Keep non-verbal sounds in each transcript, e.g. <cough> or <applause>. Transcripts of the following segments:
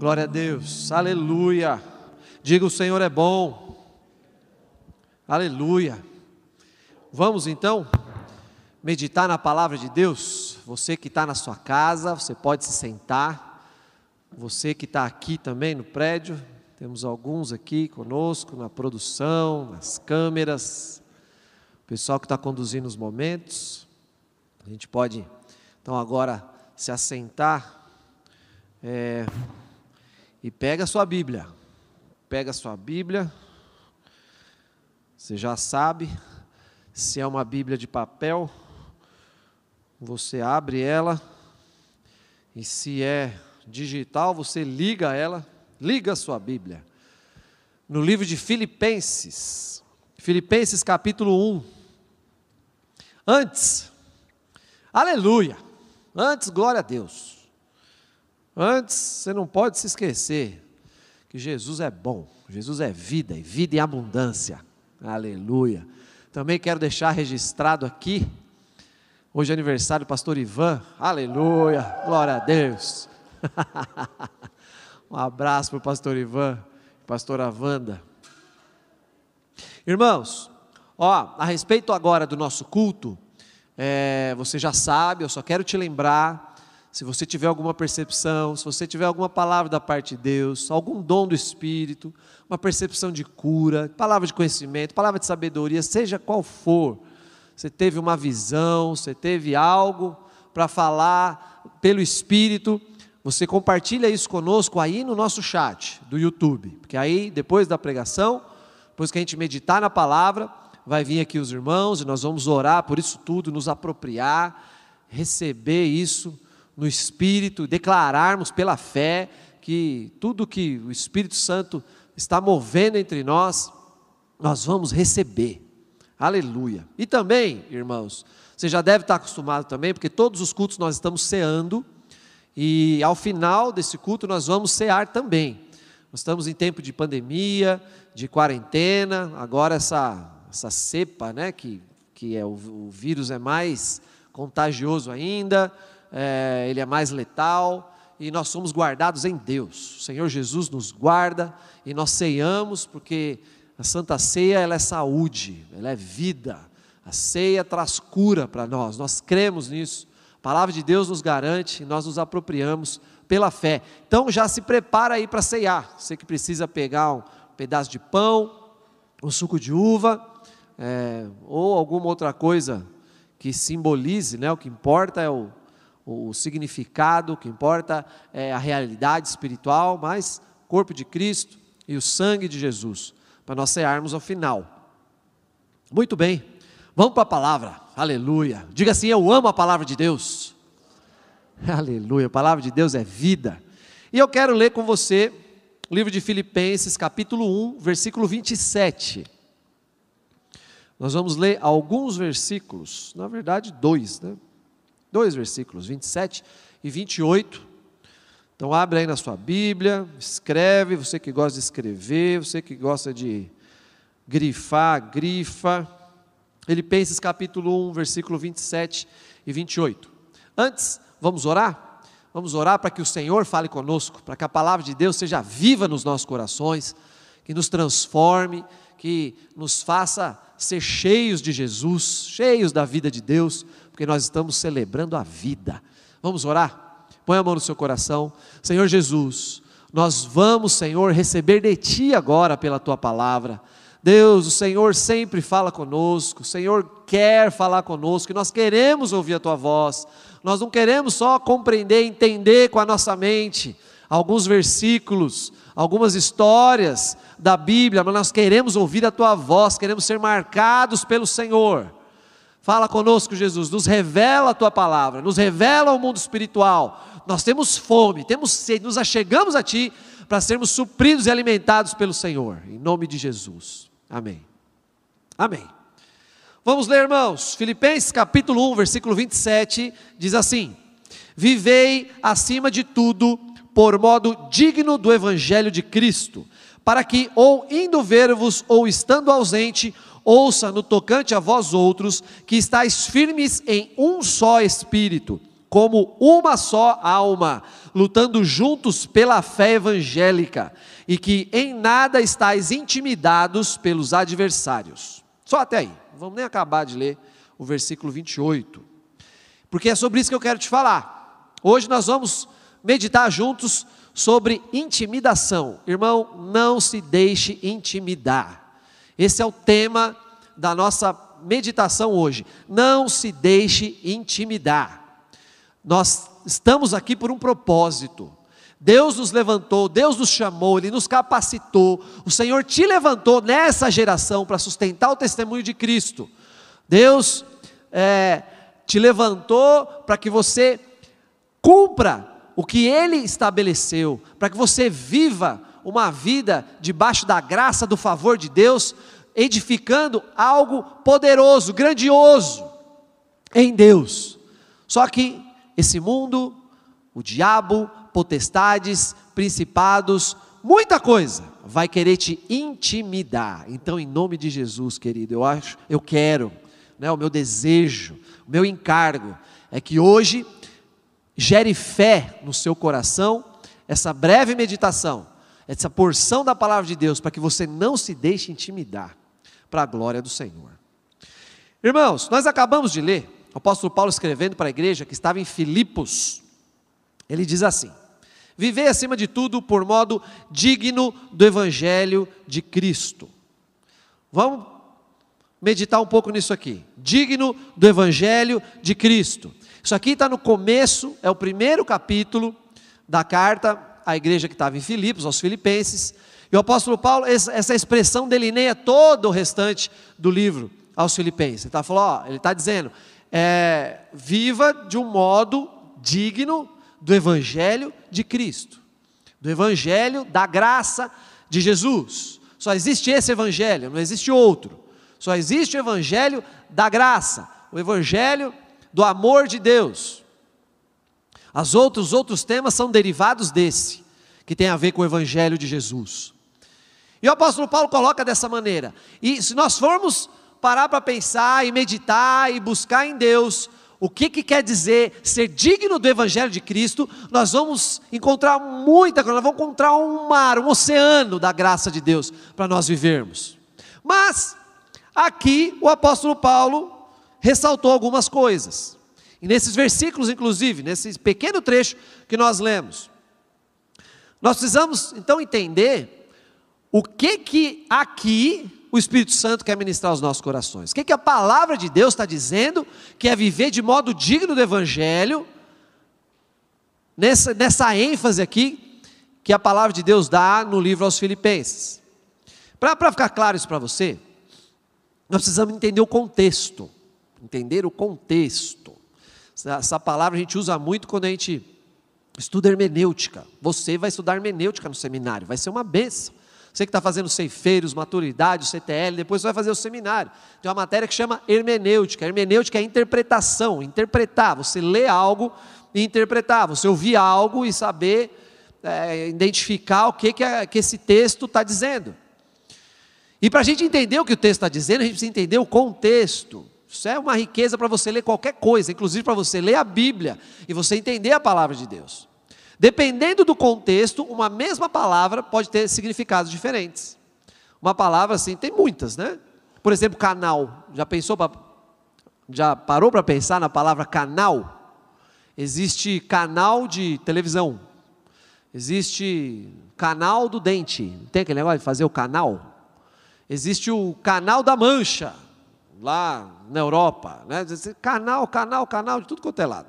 Glória a Deus, aleluia. Diga: o Senhor é bom, aleluia. Vamos então meditar na palavra de Deus. Você que está na sua casa, você pode se sentar. Você que está aqui também no prédio, temos alguns aqui conosco na produção, nas câmeras, o pessoal que está conduzindo os momentos. A gente pode então agora se assentar é, e pega a sua Bíblia. Pega a sua Bíblia. Você já sabe se é uma Bíblia de papel, você abre ela e se é digital, você liga ela, liga a sua Bíblia. No livro de Filipenses, Filipenses capítulo 1. Antes, aleluia, antes, glória a Deus. Antes, você não pode se esquecer que Jesus é bom, Jesus é vida e vida em abundância. Aleluia. Também quero deixar registrado aqui, hoje é aniversário do pastor Ivan. Aleluia, glória a Deus. <laughs> um abraço para o pastor Ivan, pastora Wanda. Irmãos, ó, a respeito agora do nosso culto, é, você já sabe, eu só quero te lembrar se você tiver alguma percepção, se você tiver alguma palavra da parte de Deus, algum dom do Espírito, uma percepção de cura, palavra de conhecimento, palavra de sabedoria, seja qual for, você teve uma visão, você teve algo para falar pelo Espírito, você compartilha isso conosco aí no nosso chat do YouTube, porque aí depois da pregação, depois que a gente meditar na palavra, vai vir aqui os irmãos e nós vamos orar por isso tudo, nos apropriar, receber isso no Espírito, declararmos pela fé que tudo que o Espírito Santo está movendo entre nós, nós vamos receber. Aleluia. E também, irmãos, você já deve estar acostumado também, porque todos os cultos nós estamos ceando, e ao final desse culto nós vamos cear também. Nós estamos em tempo de pandemia, de quarentena, agora essa, essa cepa, né, que, que é o, o vírus é mais contagioso ainda, é, ele é mais letal e nós somos guardados em Deus. O Senhor Jesus nos guarda e nós ceiamos porque a Santa Ceia ela é saúde, ela é vida. A ceia traz cura para nós, nós cremos nisso. A palavra de Deus nos garante e nós nos apropriamos pela fé. Então já se prepara aí para ceiar. Você que precisa pegar um pedaço de pão, um suco de uva, é, ou alguma outra coisa que simbolize, né? O que importa é o, o significado, o que importa é a realidade espiritual, mas corpo de Cristo e o sangue de Jesus, para nós cearmos ao final. Muito bem, vamos para a palavra, aleluia. Diga assim: Eu amo a palavra de Deus. <laughs> Aleluia, a palavra de Deus é vida. E eu quero ler com você o livro de Filipenses, capítulo 1, versículo 27. Nós vamos ler alguns versículos, na verdade, dois, né? Dois versículos, 27 e 28. Então abre aí na sua Bíblia, escreve, você que gosta de escrever, você que gosta de grifar, grifa. Filipenses capítulo 1, versículo 27 e 28. Antes, vamos orar? Vamos orar para que o Senhor fale conosco, para que a palavra de Deus seja viva nos nossos corações, que nos transforme, que nos faça ser cheios de Jesus, cheios da vida de Deus, porque nós estamos celebrando a vida. Vamos orar? Põe a mão no seu coração. Senhor Jesus, nós vamos, Senhor, receber de Ti agora pela Tua palavra. Deus, o Senhor sempre fala conosco, o Senhor quer falar conosco, e nós queremos ouvir a Tua voz, nós não queremos só compreender, entender com a nossa mente alguns versículos, algumas histórias da Bíblia, mas nós queremos ouvir a Tua voz, queremos ser marcados pelo Senhor. Fala conosco, Jesus, nos revela a tua palavra, nos revela o mundo espiritual. Nós temos fome, temos sede, nos achegamos a ti para sermos supridos e alimentados pelo Senhor, em nome de Jesus. Amém. Amém. Vamos ler, irmãos, Filipenses capítulo 1, versículo 27, diz assim: Vivei acima de tudo por modo digno do evangelho de Cristo, para que, ou indo ver-vos, ou estando ausente, ouça no tocante a vós outros, que estáis firmes em um só espírito, como uma só alma, lutando juntos pela fé evangélica, e que em nada estáis intimidados pelos adversários. Só até aí, não vamos nem acabar de ler o versículo 28, porque é sobre isso que eu quero te falar. Hoje nós vamos meditar juntos sobre intimidação. Irmão, não se deixe intimidar. Esse é o tema da nossa meditação hoje. Não se deixe intimidar. Nós estamos aqui por um propósito. Deus nos levantou, Deus nos chamou, Ele nos capacitou. O Senhor te levantou nessa geração para sustentar o testemunho de Cristo. Deus é, te levantou para que você cumpra o que Ele estabeleceu, para que você viva uma vida debaixo da graça, do favor de Deus, edificando algo poderoso, grandioso em Deus. Só que esse mundo, o diabo, potestades, principados, muita coisa vai querer te intimidar. Então, em nome de Jesus, querido, eu acho, eu quero, né, o meu desejo, o meu encargo é que hoje gere fé no seu coração, essa breve meditação, essa porção da palavra de Deus, para que você não se deixe intimidar, para a glória do Senhor. Irmãos, nós acabamos de ler o apóstolo Paulo escrevendo para a igreja que estava em Filipos. Ele diz assim: Vivei acima de tudo por modo digno do evangelho de Cristo. Vamos meditar um pouco nisso aqui. Digno do evangelho de Cristo. Isso aqui está no começo, é o primeiro capítulo da carta à igreja que estava em Filipos, aos Filipenses. E o apóstolo Paulo, essa expressão delineia todo o restante do livro aos Filipenses. Ele está falando, ele está dizendo, é, viva de um modo digno do Evangelho de Cristo, do Evangelho da graça de Jesus. Só existe esse Evangelho, não existe outro. Só existe o Evangelho da graça, o Evangelho do amor de Deus. As outros, os outros temas são derivados desse, que tem a ver com o Evangelho de Jesus. E o apóstolo Paulo coloca dessa maneira. E se nós formos parar para pensar e meditar e buscar em Deus o que, que quer dizer ser digno do Evangelho de Cristo, nós vamos encontrar muita coisa, nós vamos encontrar um mar, um oceano da graça de Deus para nós vivermos. Mas, aqui o apóstolo Paulo ressaltou algumas coisas. E nesses versículos, inclusive, nesse pequeno trecho que nós lemos, nós precisamos então entender o que que aqui o Espírito Santo quer ministrar aos nossos corações. O que que a palavra de Deus está dizendo que é viver de modo digno do Evangelho, nessa, nessa ênfase aqui que a palavra de Deus dá no livro aos Filipenses. Para ficar claro isso para você, nós precisamos entender o contexto entender o contexto. Essa palavra a gente usa muito quando a gente estuda hermenêutica. Você vai estudar hermenêutica no seminário, vai ser uma benção. Você que está fazendo ceifeiros, maturidade, CTL, depois você vai fazer o seminário. Tem uma matéria que chama hermenêutica. Hermenêutica é interpretação, interpretar. Você lê algo e interpretar. Você ouvir algo e saber é, identificar o que, que, é, que esse texto está dizendo. E para a gente entender o que o texto está dizendo, a gente precisa entender o contexto. Isso é uma riqueza para você ler qualquer coisa, inclusive para você ler a Bíblia e você entender a palavra de Deus. Dependendo do contexto, uma mesma palavra pode ter significados diferentes. Uma palavra assim, tem muitas, né? Por exemplo, canal. Já pensou pra, já parou para pensar na palavra canal? Existe canal de televisão. Existe canal do dente. Tem aquele negócio de fazer o canal? Existe o canal da mancha lá na Europa, né? canal, canal, canal, de tudo quanto é lado.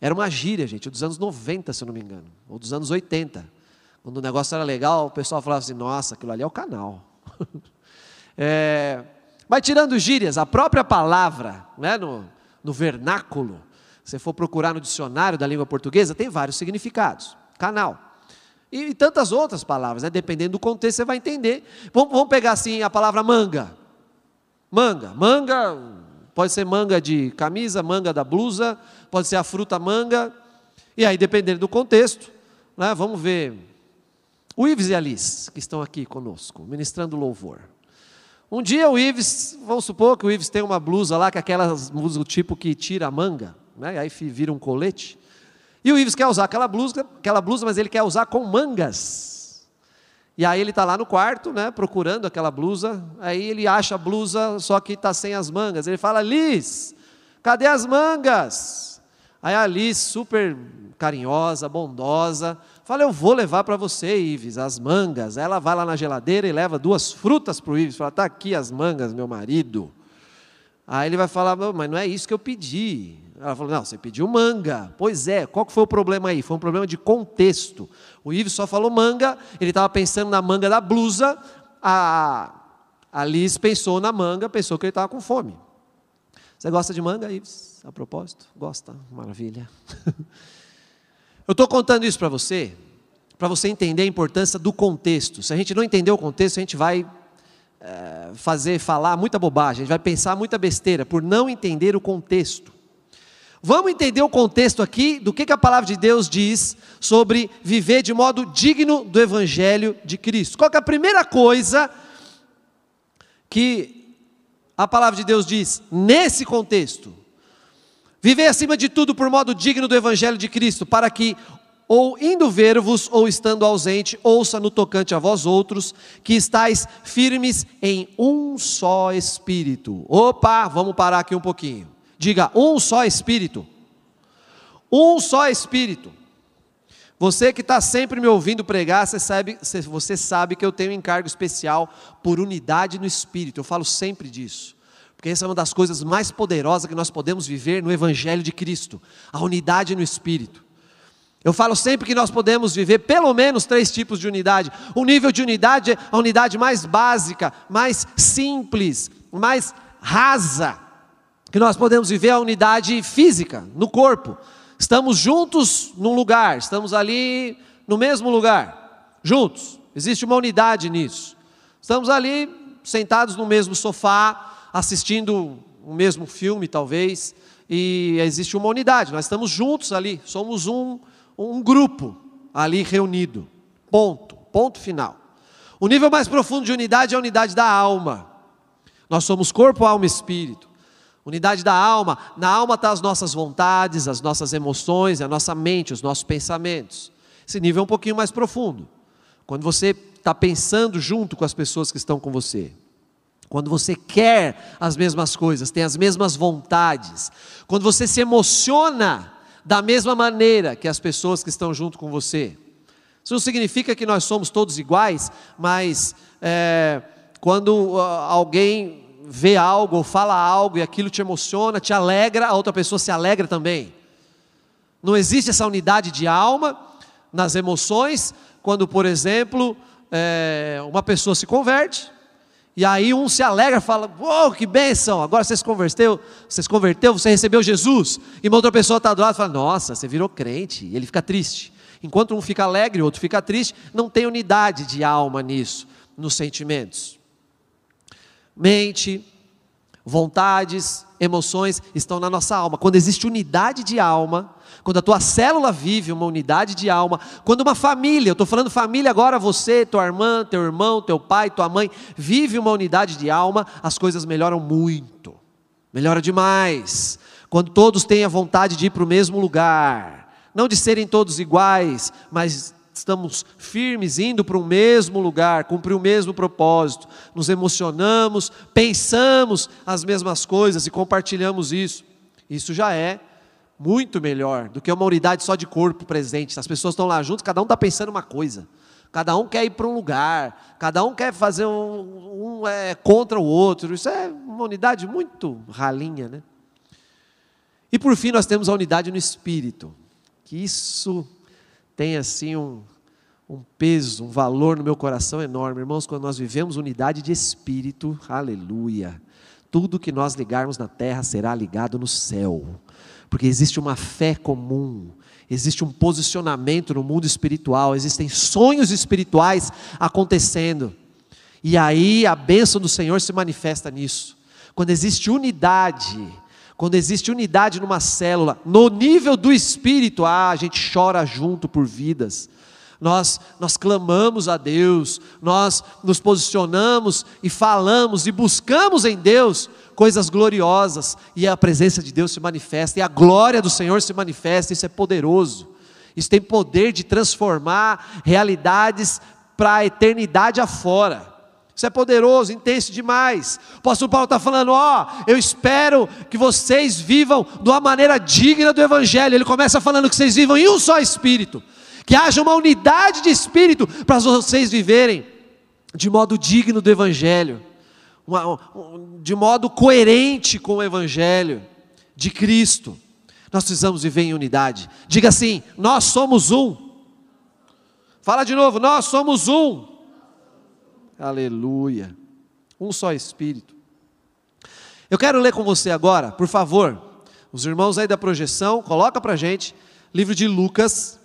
Era uma gíria, gente, dos anos 90, se eu não me engano, ou dos anos 80. Quando o negócio era legal, o pessoal falava assim: nossa, aquilo ali é o canal. <laughs> é, mas tirando gírias, a própria palavra, né, no, no vernáculo, se for procurar no dicionário da língua portuguesa, tem vários significados. Canal. E, e tantas outras palavras, né, dependendo do contexto, você vai entender. Vamos, vamos pegar assim a palavra manga. Manga. Manga pode ser manga de camisa, manga da blusa, pode ser a fruta manga. E aí, dependendo do contexto, né, vamos ver. O Ives e a Alice, que estão aqui conosco, ministrando louvor. Um dia o Ives, vamos supor que o Ives tem uma blusa lá, que é aquelas blusas do tipo que tira a manga, né? aí vira um colete. E o Ives quer usar aquela blusa, aquela blusa, mas ele quer usar com mangas. E aí ele está lá no quarto, né, procurando aquela blusa. Aí ele acha a blusa, só que está sem as mangas. Ele fala: Liz, cadê as mangas? Aí a Liz, super carinhosa, bondosa, fala: Eu vou levar para você, Ives, as mangas. Ela vai lá na geladeira e leva duas frutas para o Ives. Fala: Está aqui as mangas, meu marido. Aí ele vai falar: Mas não é isso que eu pedi. Ela falou: Não, você pediu manga. Pois é, qual que foi o problema aí? Foi um problema de contexto. O Ives só falou manga, ele estava pensando na manga da blusa, a, a Liz pensou na manga, pensou que ele estava com fome. Você gosta de manga, Ives? A propósito? Gosta? Maravilha. <laughs> Eu estou contando isso para você, para você entender a importância do contexto. Se a gente não entender o contexto, a gente vai é, fazer, falar muita bobagem, a gente vai pensar muita besteira, por não entender o contexto. Vamos entender o contexto aqui do que, que a palavra de Deus diz sobre viver de modo digno do Evangelho de Cristo. Qual é a primeira coisa que a palavra de Deus diz nesse contexto? Viver acima de tudo por modo digno do Evangelho de Cristo, para que, ou indo ver-vos, ou estando ausente, ouça no tocante a vós outros, que estáis firmes em um só Espírito. Opa, vamos parar aqui um pouquinho. Diga, um só Espírito. Um só Espírito. Você que está sempre me ouvindo pregar, você sabe, você sabe que eu tenho um encargo especial por unidade no Espírito. Eu falo sempre disso. Porque essa é uma das coisas mais poderosas que nós podemos viver no Evangelho de Cristo a unidade no Espírito. Eu falo sempre que nós podemos viver pelo menos três tipos de unidade. O nível de unidade é a unidade mais básica, mais simples, mais rasa que nós podemos viver a unidade física, no corpo. Estamos juntos num lugar, estamos ali no mesmo lugar, juntos. Existe uma unidade nisso. Estamos ali sentados no mesmo sofá, assistindo o mesmo filme, talvez, e existe uma unidade. Nós estamos juntos ali, somos um, um grupo ali reunido. Ponto, ponto final. O nível mais profundo de unidade é a unidade da alma. Nós somos corpo, alma e espírito. Unidade da alma. Na alma estão tá as nossas vontades, as nossas emoções, a nossa mente, os nossos pensamentos. Esse nível é um pouquinho mais profundo. Quando você está pensando junto com as pessoas que estão com você. Quando você quer as mesmas coisas, tem as mesmas vontades. Quando você se emociona da mesma maneira que as pessoas que estão junto com você. Isso não significa que nós somos todos iguais, mas é, quando uh, alguém vê algo ou fala algo e aquilo te emociona, te alegra, a outra pessoa se alegra também. Não existe essa unidade de alma nas emoções, quando, por exemplo, é, uma pessoa se converte, e aí um se alegra, fala, uou, que bênção, agora você se converteu, você se converteu, você recebeu Jesus, e uma outra pessoa está do lado e fala, nossa, você virou crente, e ele fica triste. Enquanto um fica alegre, o outro fica triste, não tem unidade de alma nisso, nos sentimentos mente, vontades, emoções estão na nossa alma. Quando existe unidade de alma, quando a tua célula vive uma unidade de alma, quando uma família, eu estou falando família agora, você, tua irmã, teu irmão, teu pai, tua mãe, vive uma unidade de alma, as coisas melhoram muito, melhora demais. Quando todos têm a vontade de ir para o mesmo lugar, não de serem todos iguais, mas estamos firmes, indo para o mesmo lugar, cumprir o mesmo propósito, nos emocionamos, pensamos as mesmas coisas e compartilhamos isso. Isso já é muito melhor do que uma unidade só de corpo presente. As pessoas estão lá juntos, cada um está pensando uma coisa. Cada um quer ir para um lugar, cada um quer fazer um, um é, contra o outro. Isso é uma unidade muito ralinha, né? E por fim nós temos a unidade no espírito, que isso tem assim um, um peso, um valor no meu coração enorme. Irmãos, quando nós vivemos unidade de espírito, aleluia. Tudo que nós ligarmos na terra será ligado no céu, porque existe uma fé comum, existe um posicionamento no mundo espiritual, existem sonhos espirituais acontecendo, e aí a bênção do Senhor se manifesta nisso. Quando existe unidade, quando existe unidade numa célula, no nível do espírito, ah, a gente chora junto por vidas. Nós, nós clamamos a Deus, nós nos posicionamos e falamos e buscamos em Deus coisas gloriosas, e a presença de Deus se manifesta, e a glória do Senhor se manifesta, isso é poderoso, isso tem poder de transformar realidades para a eternidade afora. Isso é poderoso, intenso demais. O apóstolo Paulo está falando: ó, eu espero que vocês vivam de uma maneira digna do Evangelho. Ele começa falando que vocês vivam em um só espírito que haja uma unidade de espírito para vocês viverem de modo digno do Evangelho, de modo coerente com o Evangelho de Cristo. Nós precisamos viver em unidade. Diga assim: nós somos um. Fala de novo: nós somos um. Aleluia. Um só Espírito. Eu quero ler com você agora, por favor, os irmãos aí da projeção, coloca para gente, livro de Lucas,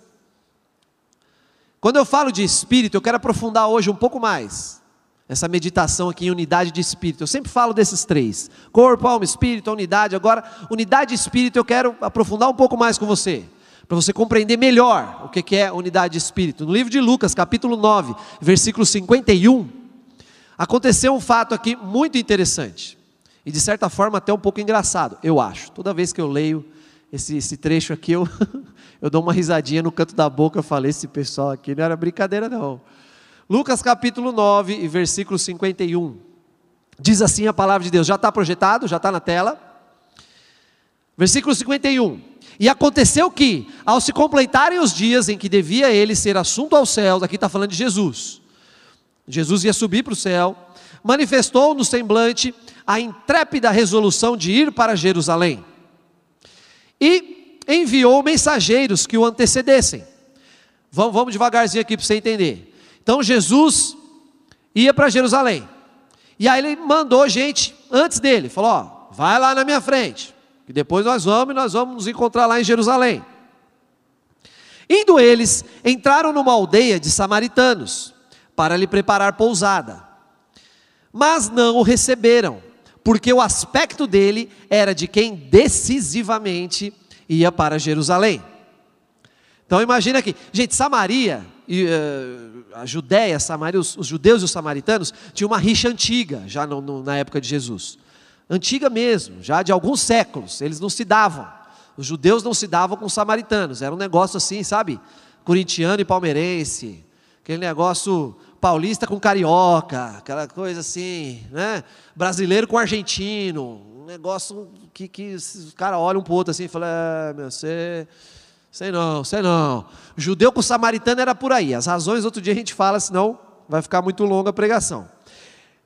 quando eu falo de espírito, eu quero aprofundar hoje um pouco mais essa meditação aqui em unidade de espírito. Eu sempre falo desses três: corpo, alma, espírito, unidade. Agora, unidade de espírito, eu quero aprofundar um pouco mais com você, para você compreender melhor o que é unidade de espírito. No livro de Lucas, capítulo 9, versículo 51, aconteceu um fato aqui muito interessante e de certa forma até um pouco engraçado, eu acho. Toda vez que eu leio esse, esse trecho aqui, eu, <laughs> eu dou uma risadinha no canto da boca, eu falei, esse pessoal aqui não era brincadeira não. Lucas capítulo 9, versículo 51. Diz assim a palavra de Deus, já está projetado, já está na tela. Versículo 51. E aconteceu que, ao se completarem os dias em que devia ele ser assunto ao céu, aqui está falando de Jesus. Jesus ia subir para o céu, manifestou no semblante a intrépida resolução de ir para Jerusalém e enviou mensageiros que o antecedessem. Vamos, vamos devagarzinho aqui para você entender. Então Jesus ia para Jerusalém. E aí ele mandou gente antes dele, falou: ó, vai lá na minha frente, que depois nós vamos e nós vamos nos encontrar lá em Jerusalém. Indo eles, entraram numa aldeia de samaritanos, para lhe preparar pousada. Mas não o receberam, porque o aspecto dele era de quem decisivamente ia para Jerusalém. Então imagina aqui, gente, Samaria, e, uh, a Judéia, Samaria, os, os, judeus e os samaritanos tinham uma rixa antiga, já no, no, na época de Jesus. Antiga mesmo, já de alguns séculos, eles não se davam. Os judeus não se davam com os samaritanos, era um negócio assim, sabe? Corintiano e palmeirense, aquele negócio paulista com carioca, aquela coisa assim, né? Brasileiro com argentino, negócio que, que os caras olham um para o outro assim e falam, é, meu, você. Sei não, sei não. Judeu com samaritano era por aí. As razões outro dia a gente fala, senão vai ficar muito longa a pregação.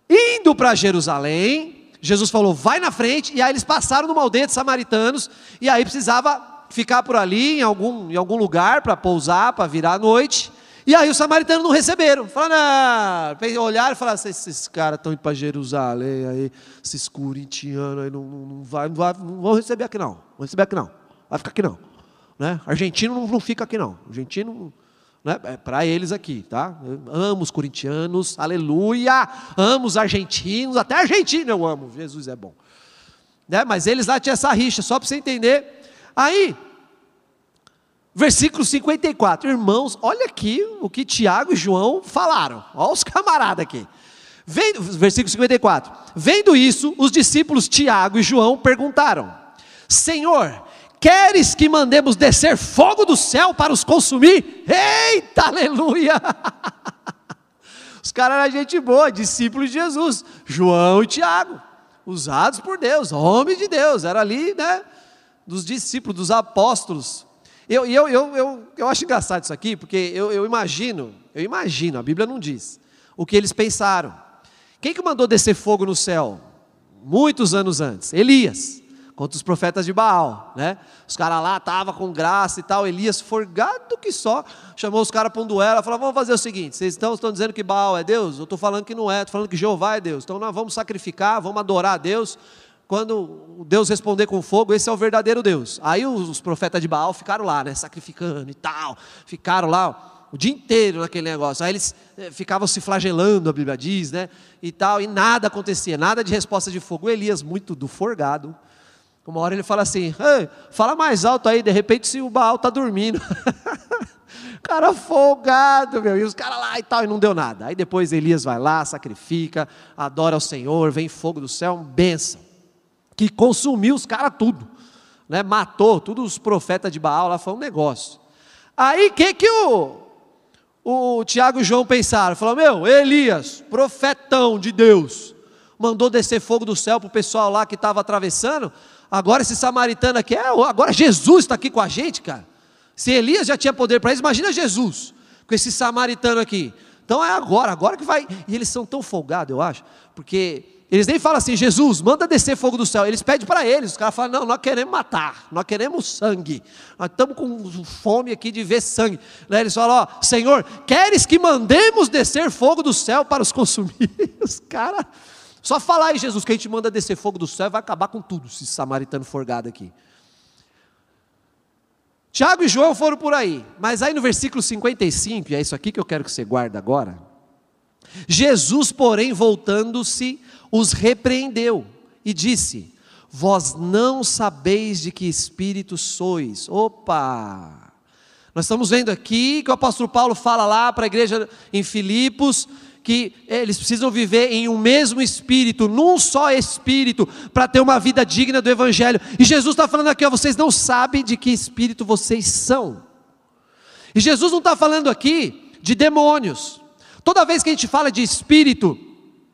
Indo para Jerusalém, Jesus falou: vai na frente, e aí eles passaram numa aldeia de samaritanos, e aí precisava ficar por ali em algum, em algum lugar para pousar, para virar a noite. E aí os samaritanos não receberam. Falaram, não. Olharam e falaram: esses caras estão indo para Jerusalém, aí, esses corintianos aí não, não, não, vai, não, vai, não vão receber aqui não. Vão receber aqui não. Vai ficar aqui não. Né? Argentino não, não fica aqui não. Argentino né? é para eles aqui, tá? Amo os corintianos, aleluia. Amo os argentinos, até argentino eu amo. Jesus é bom. Né? Mas eles lá tinham essa rixa, só para você entender. Aí, Versículo 54, irmãos, olha aqui o que Tiago e João falaram, olha os camaradas aqui. Vendo, versículo 54, vendo isso, os discípulos Tiago e João perguntaram: Senhor, queres que mandemos descer fogo do céu para os consumir? Eita, aleluia! <laughs> Os caras eram gente boa, discípulos de Jesus, João e Tiago, usados por Deus, homens de Deus, era ali, né, dos discípulos, dos apóstolos, eu, eu, eu, eu, eu acho engraçado isso aqui, porque eu, eu imagino, eu imagino, a Bíblia não diz, o que eles pensaram. Quem que mandou descer fogo no céu? Muitos anos antes, Elias, contra os profetas de Baal, né? Os caras lá estavam com graça e tal, Elias forgado que só, chamou os caras para um duelo, falou, vamos fazer o seguinte, vocês estão, estão dizendo que Baal é Deus? Eu estou falando que não é, estou falando que Jeová é Deus, então nós vamos sacrificar, vamos adorar a Deus, quando Deus responder com fogo, esse é o verdadeiro Deus. Aí os profetas de Baal ficaram lá, né, sacrificando e tal, ficaram lá o dia inteiro naquele negócio. Aí eles eh, ficavam se flagelando, a Bíblia diz, né, e tal, e nada acontecia, nada de resposta de fogo. O Elias, muito do forgado, uma hora ele fala assim: fala mais alto aí, de repente se o Baal está dormindo. <laughs> cara folgado, meu. E os caras lá e tal, e não deu nada. Aí depois Elias vai lá, sacrifica, adora o Senhor, vem fogo do céu, benção. Que consumiu os caras tudo. Né? Matou todos os profetas de Baal lá, foi um negócio. Aí o que, que o, o Tiago e o João pensaram? Falaram, meu, Elias, profetão de Deus, mandou descer fogo do céu para o pessoal lá que estava atravessando. Agora esse samaritano aqui, é, agora Jesus está aqui com a gente, cara. Se Elias já tinha poder para isso, imagina Jesus, com esse samaritano aqui. Então é agora, agora que vai. E eles são tão folgados, eu acho, porque eles nem falam assim, Jesus, manda descer fogo do céu. Eles pedem para eles. Os caras falam, não, nós queremos matar, nós queremos sangue. Nós estamos com fome aqui de ver sangue. Eles falam, ó, Senhor, queres que mandemos descer fogo do céu para os consumir? <laughs> Os caras. Só falar aí, Jesus, que a gente manda descer fogo do céu vai acabar com tudo, se samaritano forgado aqui. Tiago e João foram por aí, mas aí no versículo 55, e é isso aqui que eu quero que você guarde agora. Jesus, porém, voltando-se, os repreendeu e disse: Vós não sabeis de que espírito sois. Opa! Nós estamos vendo aqui que o apóstolo Paulo fala lá para a igreja em Filipos que eles precisam viver em um mesmo espírito, num só espírito, para ter uma vida digna do Evangelho. E Jesus está falando aqui, ó, vocês não sabem de que espírito vocês são. E Jesus não está falando aqui de demônios. Toda vez que a gente fala de espírito,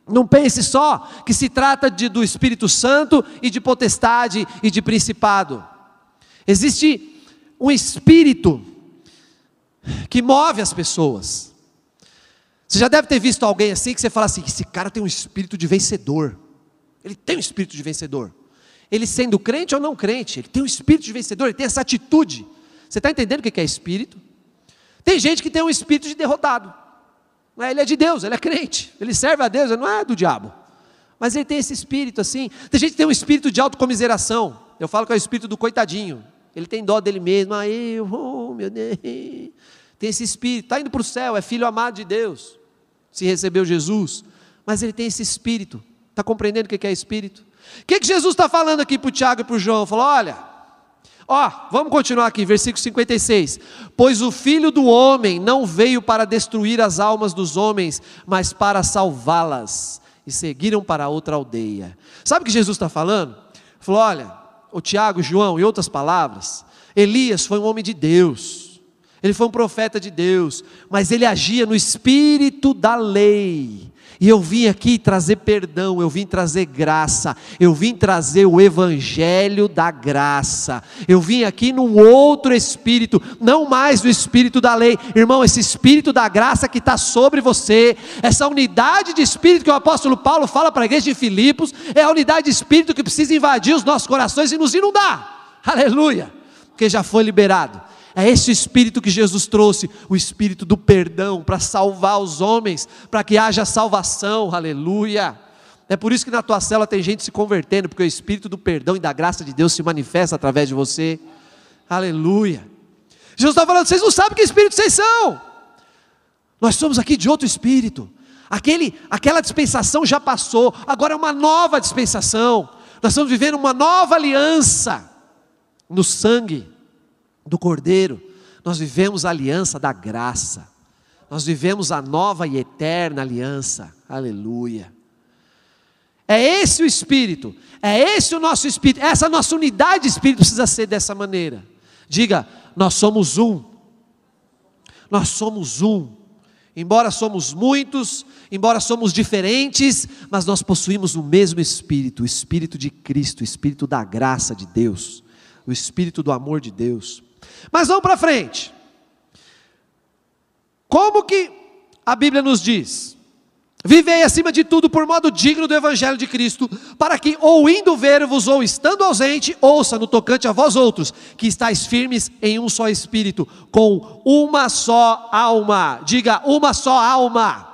não pense só que se trata de, do Espírito Santo e de potestade e de principado. Existe um espírito que move as pessoas. Você já deve ter visto alguém assim que você fala assim: esse cara tem um espírito de vencedor. Ele tem um espírito de vencedor. Ele sendo crente ou não crente, ele tem um espírito de vencedor, ele tem essa atitude. Você está entendendo o que é espírito? Tem gente que tem um espírito de derrotado. É, ele é de Deus, ele é crente, ele serve a Deus, ele não é do diabo. Mas ele tem esse espírito assim. Tem gente que tem um espírito de autocomiseração. Eu falo que é o espírito do coitadinho. Ele tem dó dele mesmo. Ah, eu, oh, meu Deus. Tem esse espírito, está indo para o céu, é filho amado de Deus. Se recebeu Jesus. Mas ele tem esse espírito. Está compreendendo o que é espírito? O que, que Jesus está falando aqui para o Tiago e para o João? Falou: olha, Ó, vamos continuar aqui, versículo 56. Pois o filho do homem não veio para destruir as almas dos homens, mas para salvá-las. E seguiram para outra aldeia. Sabe o que Jesus está falando? Falou: olha, o Tiago, João, e outras palavras, Elias foi um homem de Deus. Ele foi um profeta de Deus, mas ele agia no espírito da lei. E eu vim aqui trazer perdão, eu vim trazer graça, eu vim trazer o evangelho da graça. Eu vim aqui num outro espírito, não mais do espírito da lei. Irmão, esse espírito da graça que está sobre você, essa unidade de espírito que o apóstolo Paulo fala para a igreja de Filipos, é a unidade de espírito que precisa invadir os nossos corações e nos inundar. Aleluia! Porque já foi liberado. É esse espírito que Jesus trouxe, o espírito do perdão, para salvar os homens, para que haja salvação, aleluia. É por isso que na tua cela tem gente se convertendo, porque o espírito do perdão e da graça de Deus se manifesta através de você, aleluia. Jesus está falando, vocês não sabem que espírito vocês são, nós somos aqui de outro espírito, Aquele, aquela dispensação já passou, agora é uma nova dispensação, nós estamos vivendo uma nova aliança no sangue do Cordeiro, nós vivemos a aliança da graça, nós vivemos a nova e eterna aliança, aleluia. É esse o Espírito, é esse o nosso Espírito, essa nossa unidade de Espírito precisa ser dessa maneira. Diga, nós somos um, nós somos um, embora somos muitos, embora somos diferentes, mas nós possuímos o mesmo Espírito, o Espírito de Cristo, o Espírito da graça de Deus, o Espírito do amor de Deus. Mas vamos para frente. Como que a Bíblia nos diz? Vivei acima de tudo por modo digno do Evangelho de Cristo, para que, ou indo ver-vos, ou estando ausente, ouça no tocante a vós outros, que estáis firmes em um só espírito, com uma só alma. Diga, uma só alma.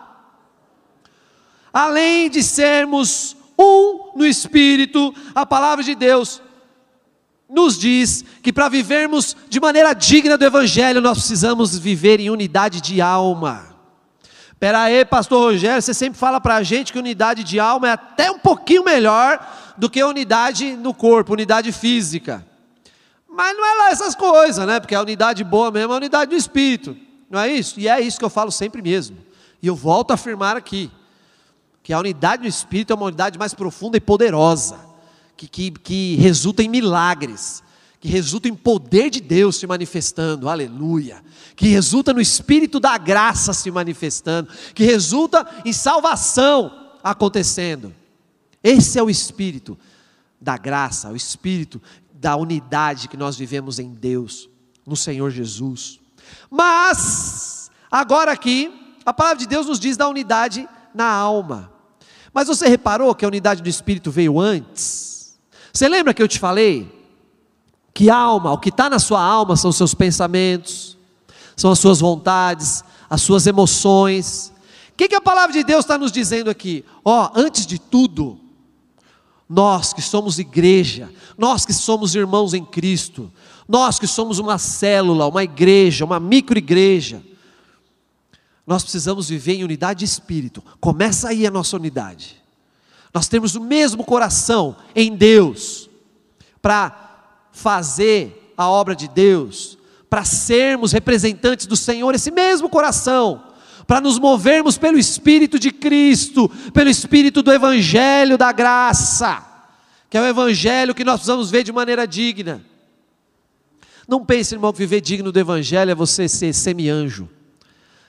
Além de sermos um no espírito, a palavra de Deus nos diz que para vivermos de maneira digna do Evangelho, nós precisamos viver em unidade de alma. Espera aí, pastor Rogério, você sempre fala para a gente que unidade de alma é até um pouquinho melhor do que unidade no corpo, unidade física. Mas não é lá essas coisas, né? Porque a unidade boa mesmo é a unidade do Espírito. Não é isso? E é isso que eu falo sempre mesmo. E eu volto a afirmar aqui: que a unidade do Espírito é uma unidade mais profunda e poderosa, que, que, que resulta em milagres, que resulta em poder de Deus se manifestando, aleluia, que resulta no Espírito da graça se manifestando, que resulta em salvação acontecendo. Esse é o Espírito da graça, o Espírito da unidade que nós vivemos em Deus, no Senhor Jesus. Mas, agora aqui, a palavra de Deus nos diz da unidade na alma. Mas você reparou que a unidade do Espírito veio antes? Você lembra que eu te falei que alma, o que está na sua alma são os seus pensamentos, são as suas vontades, as suas emoções. O que, que a palavra de Deus está nos dizendo aqui? Ó, oh, antes de tudo, nós que somos igreja, nós que somos irmãos em Cristo, nós que somos uma célula, uma igreja, uma microigreja, nós precisamos viver em unidade de espírito. Começa aí a nossa unidade. Nós temos o mesmo coração em Deus para fazer a obra de Deus, para sermos representantes do Senhor, esse mesmo coração para nos movermos pelo Espírito de Cristo, pelo Espírito do Evangelho da graça, que é o Evangelho que nós precisamos ver de maneira digna. Não pense, irmão, que viver digno do Evangelho é você ser semi-anjo.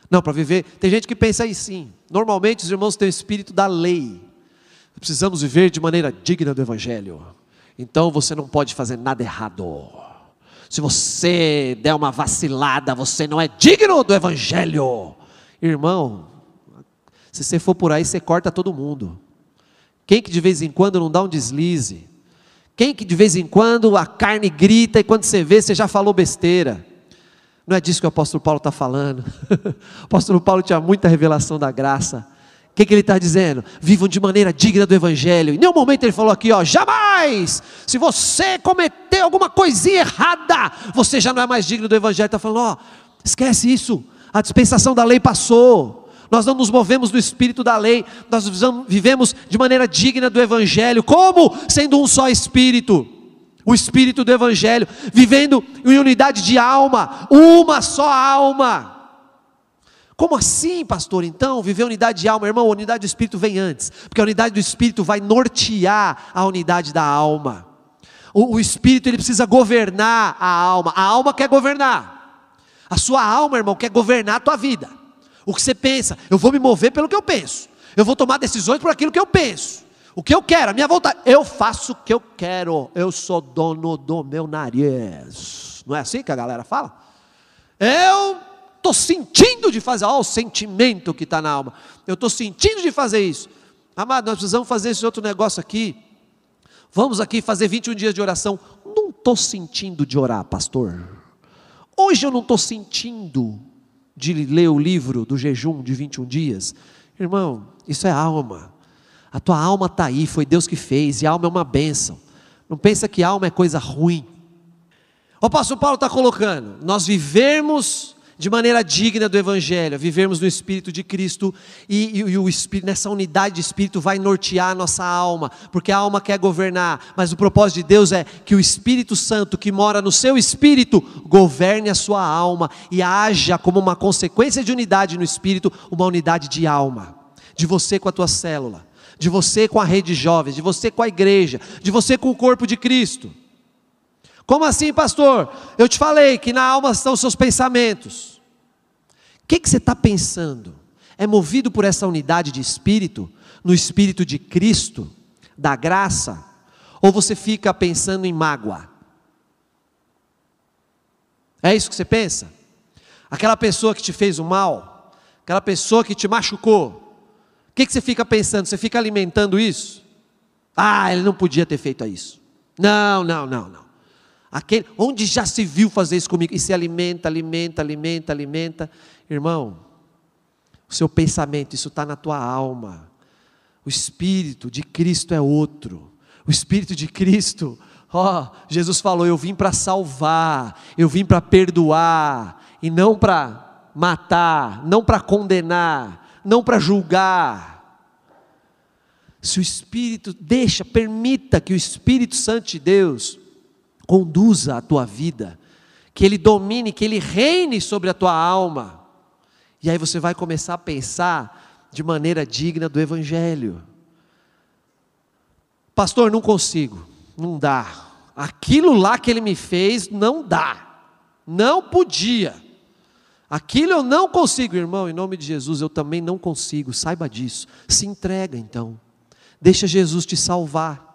Não, para viver, tem gente que pensa aí sim. Normalmente os irmãos têm o espírito da lei. Precisamos viver de maneira digna do Evangelho. Então você não pode fazer nada errado. Se você der uma vacilada, você não é digno do Evangelho. Irmão, se você for por aí, você corta todo mundo. Quem que de vez em quando não dá um deslize? Quem que de vez em quando a carne grita e quando você vê, você já falou besteira? Não é disso que o apóstolo Paulo está falando. <laughs> o apóstolo Paulo tinha muita revelação da graça. O que, que ele está dizendo? Vivam de maneira digna do Evangelho. Em nenhum momento ele falou aqui, ó, jamais! Se você cometer alguma coisinha errada, você já não é mais digno do Evangelho. Está falando, ó, esquece isso a dispensação da lei passou, nós não nos movemos do espírito da lei, nós vivemos de maneira digna do Evangelho, como? Sendo um só espírito, o espírito do Evangelho, vivendo em unidade de alma, uma só alma. Como assim, pastor? Então, viver unidade de alma, irmão, a unidade do espírito vem antes, porque a unidade do espírito vai nortear a unidade da alma. O, o espírito ele precisa governar a alma, a alma quer governar. A sua alma, irmão, quer governar a tua vida. O que você pensa, eu vou me mover pelo que eu penso. Eu vou tomar decisões por aquilo que eu penso. O que eu quero, a minha vontade, eu faço o que eu quero. Eu sou dono do meu nariz. Não é assim que a galera fala? Eu estou sentindo de fazer, olha o sentimento que está na alma. Eu estou sentindo de fazer isso. Amado, nós precisamos fazer esse outro negócio aqui. Vamos aqui fazer 21 dias de oração. Não estou sentindo de orar, pastor. Hoje eu não estou sentindo de ler o livro do jejum de 21 dias. Irmão, isso é alma. A tua alma está aí, foi Deus que fez, e alma é uma bênção. Não pensa que alma é coisa ruim. O apóstolo Paulo está colocando, nós vivemos de maneira digna do Evangelho, vivermos no Espírito de Cristo e, e, e, o Espírito, nessa unidade de Espírito vai nortear a nossa alma, porque a alma quer governar, mas o propósito de Deus é que o Espírito Santo que mora no seu Espírito governe a sua alma e haja como uma consequência de unidade no Espírito, uma unidade de alma, de você com a tua célula, de você com a rede de jovens, de você com a igreja, de você com o corpo de Cristo. Como assim, pastor? Eu te falei que na alma estão os seus pensamentos. O que, que você está pensando? É movido por essa unidade de espírito, no espírito de Cristo, da graça? Ou você fica pensando em mágoa? É isso que você pensa? Aquela pessoa que te fez o mal, aquela pessoa que te machucou, o que, que você fica pensando? Você fica alimentando isso? Ah, ele não podia ter feito isso. Não, não, não, não. Aquele, onde já se viu fazer isso comigo? E se alimenta, alimenta, alimenta, alimenta. Irmão, o seu pensamento, isso está na tua alma. O Espírito de Cristo é outro. O Espírito de Cristo, ó, Jesus falou: Eu vim para salvar, eu vim para perdoar, e não para matar, não para condenar, não para julgar. Se o Espírito, deixa, permita que o Espírito Santo de Deus conduza a tua vida, que Ele domine, que Ele reine sobre a tua alma. E aí você vai começar a pensar de maneira digna do Evangelho. Pastor, não consigo, não dá. Aquilo lá que Ele me fez, não dá, não podia. Aquilo eu não consigo, irmão, em nome de Jesus, eu também não consigo, saiba disso. Se entrega então, deixa Jesus te salvar.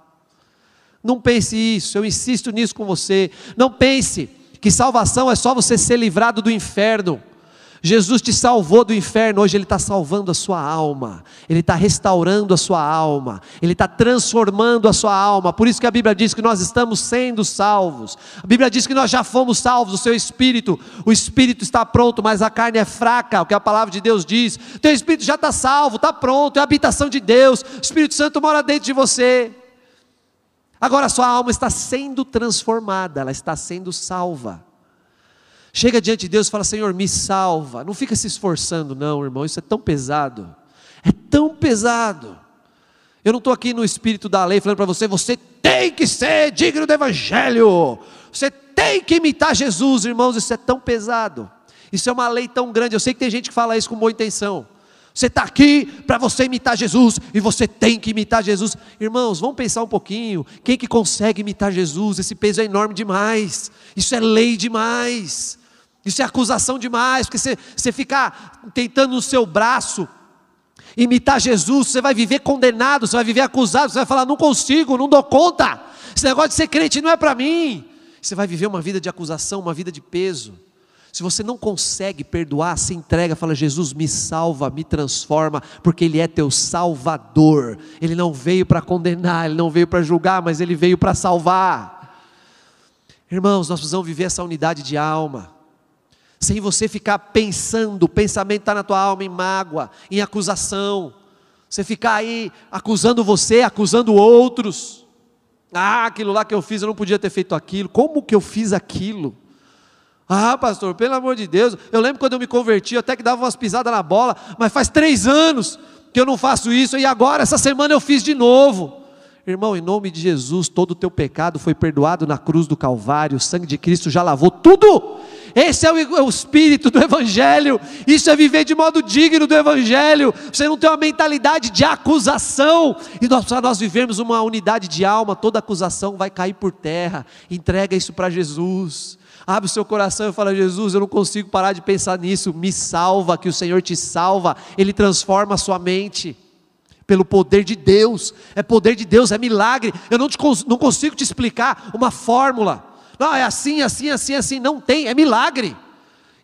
Não pense isso, eu insisto nisso com você. Não pense que salvação é só você ser livrado do inferno. Jesus te salvou do inferno, hoje Ele está salvando a sua alma, Ele está restaurando a sua alma, Ele está transformando a sua alma. Por isso que a Bíblia diz que nós estamos sendo salvos. A Bíblia diz que nós já fomos salvos, o seu espírito, o espírito está pronto, mas a carne é fraca, o que a palavra de Deus diz. Teu espírito já está salvo, está pronto, é a habitação de Deus, o Espírito Santo mora dentro de você. Agora a sua alma está sendo transformada, ela está sendo salva. Chega diante de Deus e fala: Senhor, me salva. Não fica se esforçando, não, irmão, isso é tão pesado. É tão pesado. Eu não estou aqui no espírito da lei falando para você: você tem que ser digno do Evangelho. Você tem que imitar Jesus, irmãos, isso é tão pesado. Isso é uma lei tão grande. Eu sei que tem gente que fala isso com boa intenção. Você está aqui para você imitar Jesus e você tem que imitar Jesus. Irmãos, vamos pensar um pouquinho. Quem que consegue imitar Jesus? Esse peso é enorme demais. Isso é lei demais. Isso é acusação demais, porque você, você ficar tentando no seu braço imitar Jesus, você vai viver condenado, você vai viver acusado, você vai falar: não consigo, não dou conta. Esse negócio de ser crente não é para mim. Você vai viver uma vida de acusação, uma vida de peso. Se você não consegue perdoar, se entrega, fala: Jesus, me salva, me transforma, porque Ele é teu Salvador. Ele não veio para condenar, Ele não veio para julgar, mas Ele veio para salvar. Irmãos, nós precisamos viver essa unidade de alma, sem você ficar pensando, o pensamento está na tua alma em mágoa, em acusação, você ficar aí acusando você, acusando outros. Ah, aquilo lá que eu fiz, eu não podia ter feito aquilo, como que eu fiz aquilo? Ah, pastor, pelo amor de Deus, eu lembro quando eu me converti, até que dava umas pisadas na bola, mas faz três anos que eu não faço isso, e agora, essa semana eu fiz de novo. Irmão, em nome de Jesus, todo o teu pecado foi perdoado na cruz do Calvário, o sangue de Cristo já lavou tudo. Esse é o, é o, espírito do Evangelho, isso é viver de modo digno do Evangelho. Você não tem uma mentalidade de acusação, e nós, para nós vivermos uma unidade de alma, toda acusação vai cair por terra. Entrega isso para Jesus. Abre o seu coração e fala: Jesus, eu não consigo parar de pensar nisso. Me salva, que o Senhor te salva. Ele transforma a sua mente pelo poder de Deus. É poder de Deus, é milagre. Eu não, te, não consigo te explicar uma fórmula. Não, é assim, assim, assim, assim. Não tem, é milagre.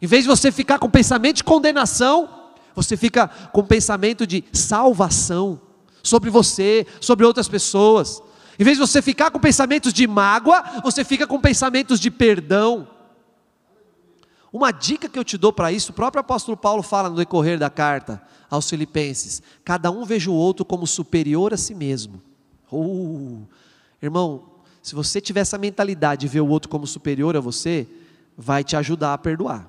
Em vez de você ficar com pensamento de condenação, você fica com pensamento de salvação sobre você, sobre outras pessoas. Em vez de você ficar com pensamentos de mágoa, você fica com pensamentos de perdão. Uma dica que eu te dou para isso, o próprio apóstolo Paulo fala no decorrer da carta aos Filipenses: cada um veja o outro como superior a si mesmo. Uh, irmão, se você tiver essa mentalidade de ver o outro como superior a você, vai te ajudar a perdoar.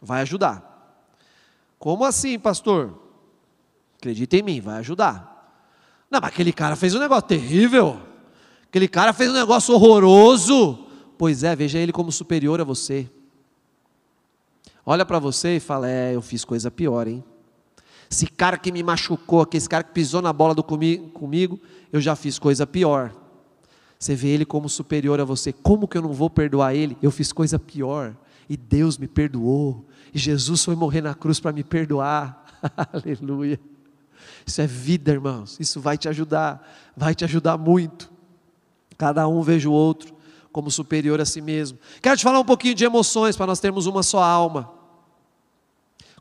Vai ajudar. Como assim, pastor? Acredita em mim, vai ajudar. Não, mas aquele cara fez um negócio terrível. Aquele cara fez um negócio horroroso. Pois é, veja ele como superior a você olha para você e fala: É, eu fiz coisa pior, hein? Esse cara que me machucou, esse cara que pisou na bola do comigo, comigo, eu já fiz coisa pior. Você vê ele como superior a você. Como que eu não vou perdoar ele? Eu fiz coisa pior. E Deus me perdoou. E Jesus foi morrer na cruz para me perdoar. <laughs> Aleluia. Isso é vida, irmãos. Isso vai te ajudar. Vai te ajudar muito. Cada um veja o outro como superior a si mesmo. Quero te falar um pouquinho de emoções para nós termos uma só alma.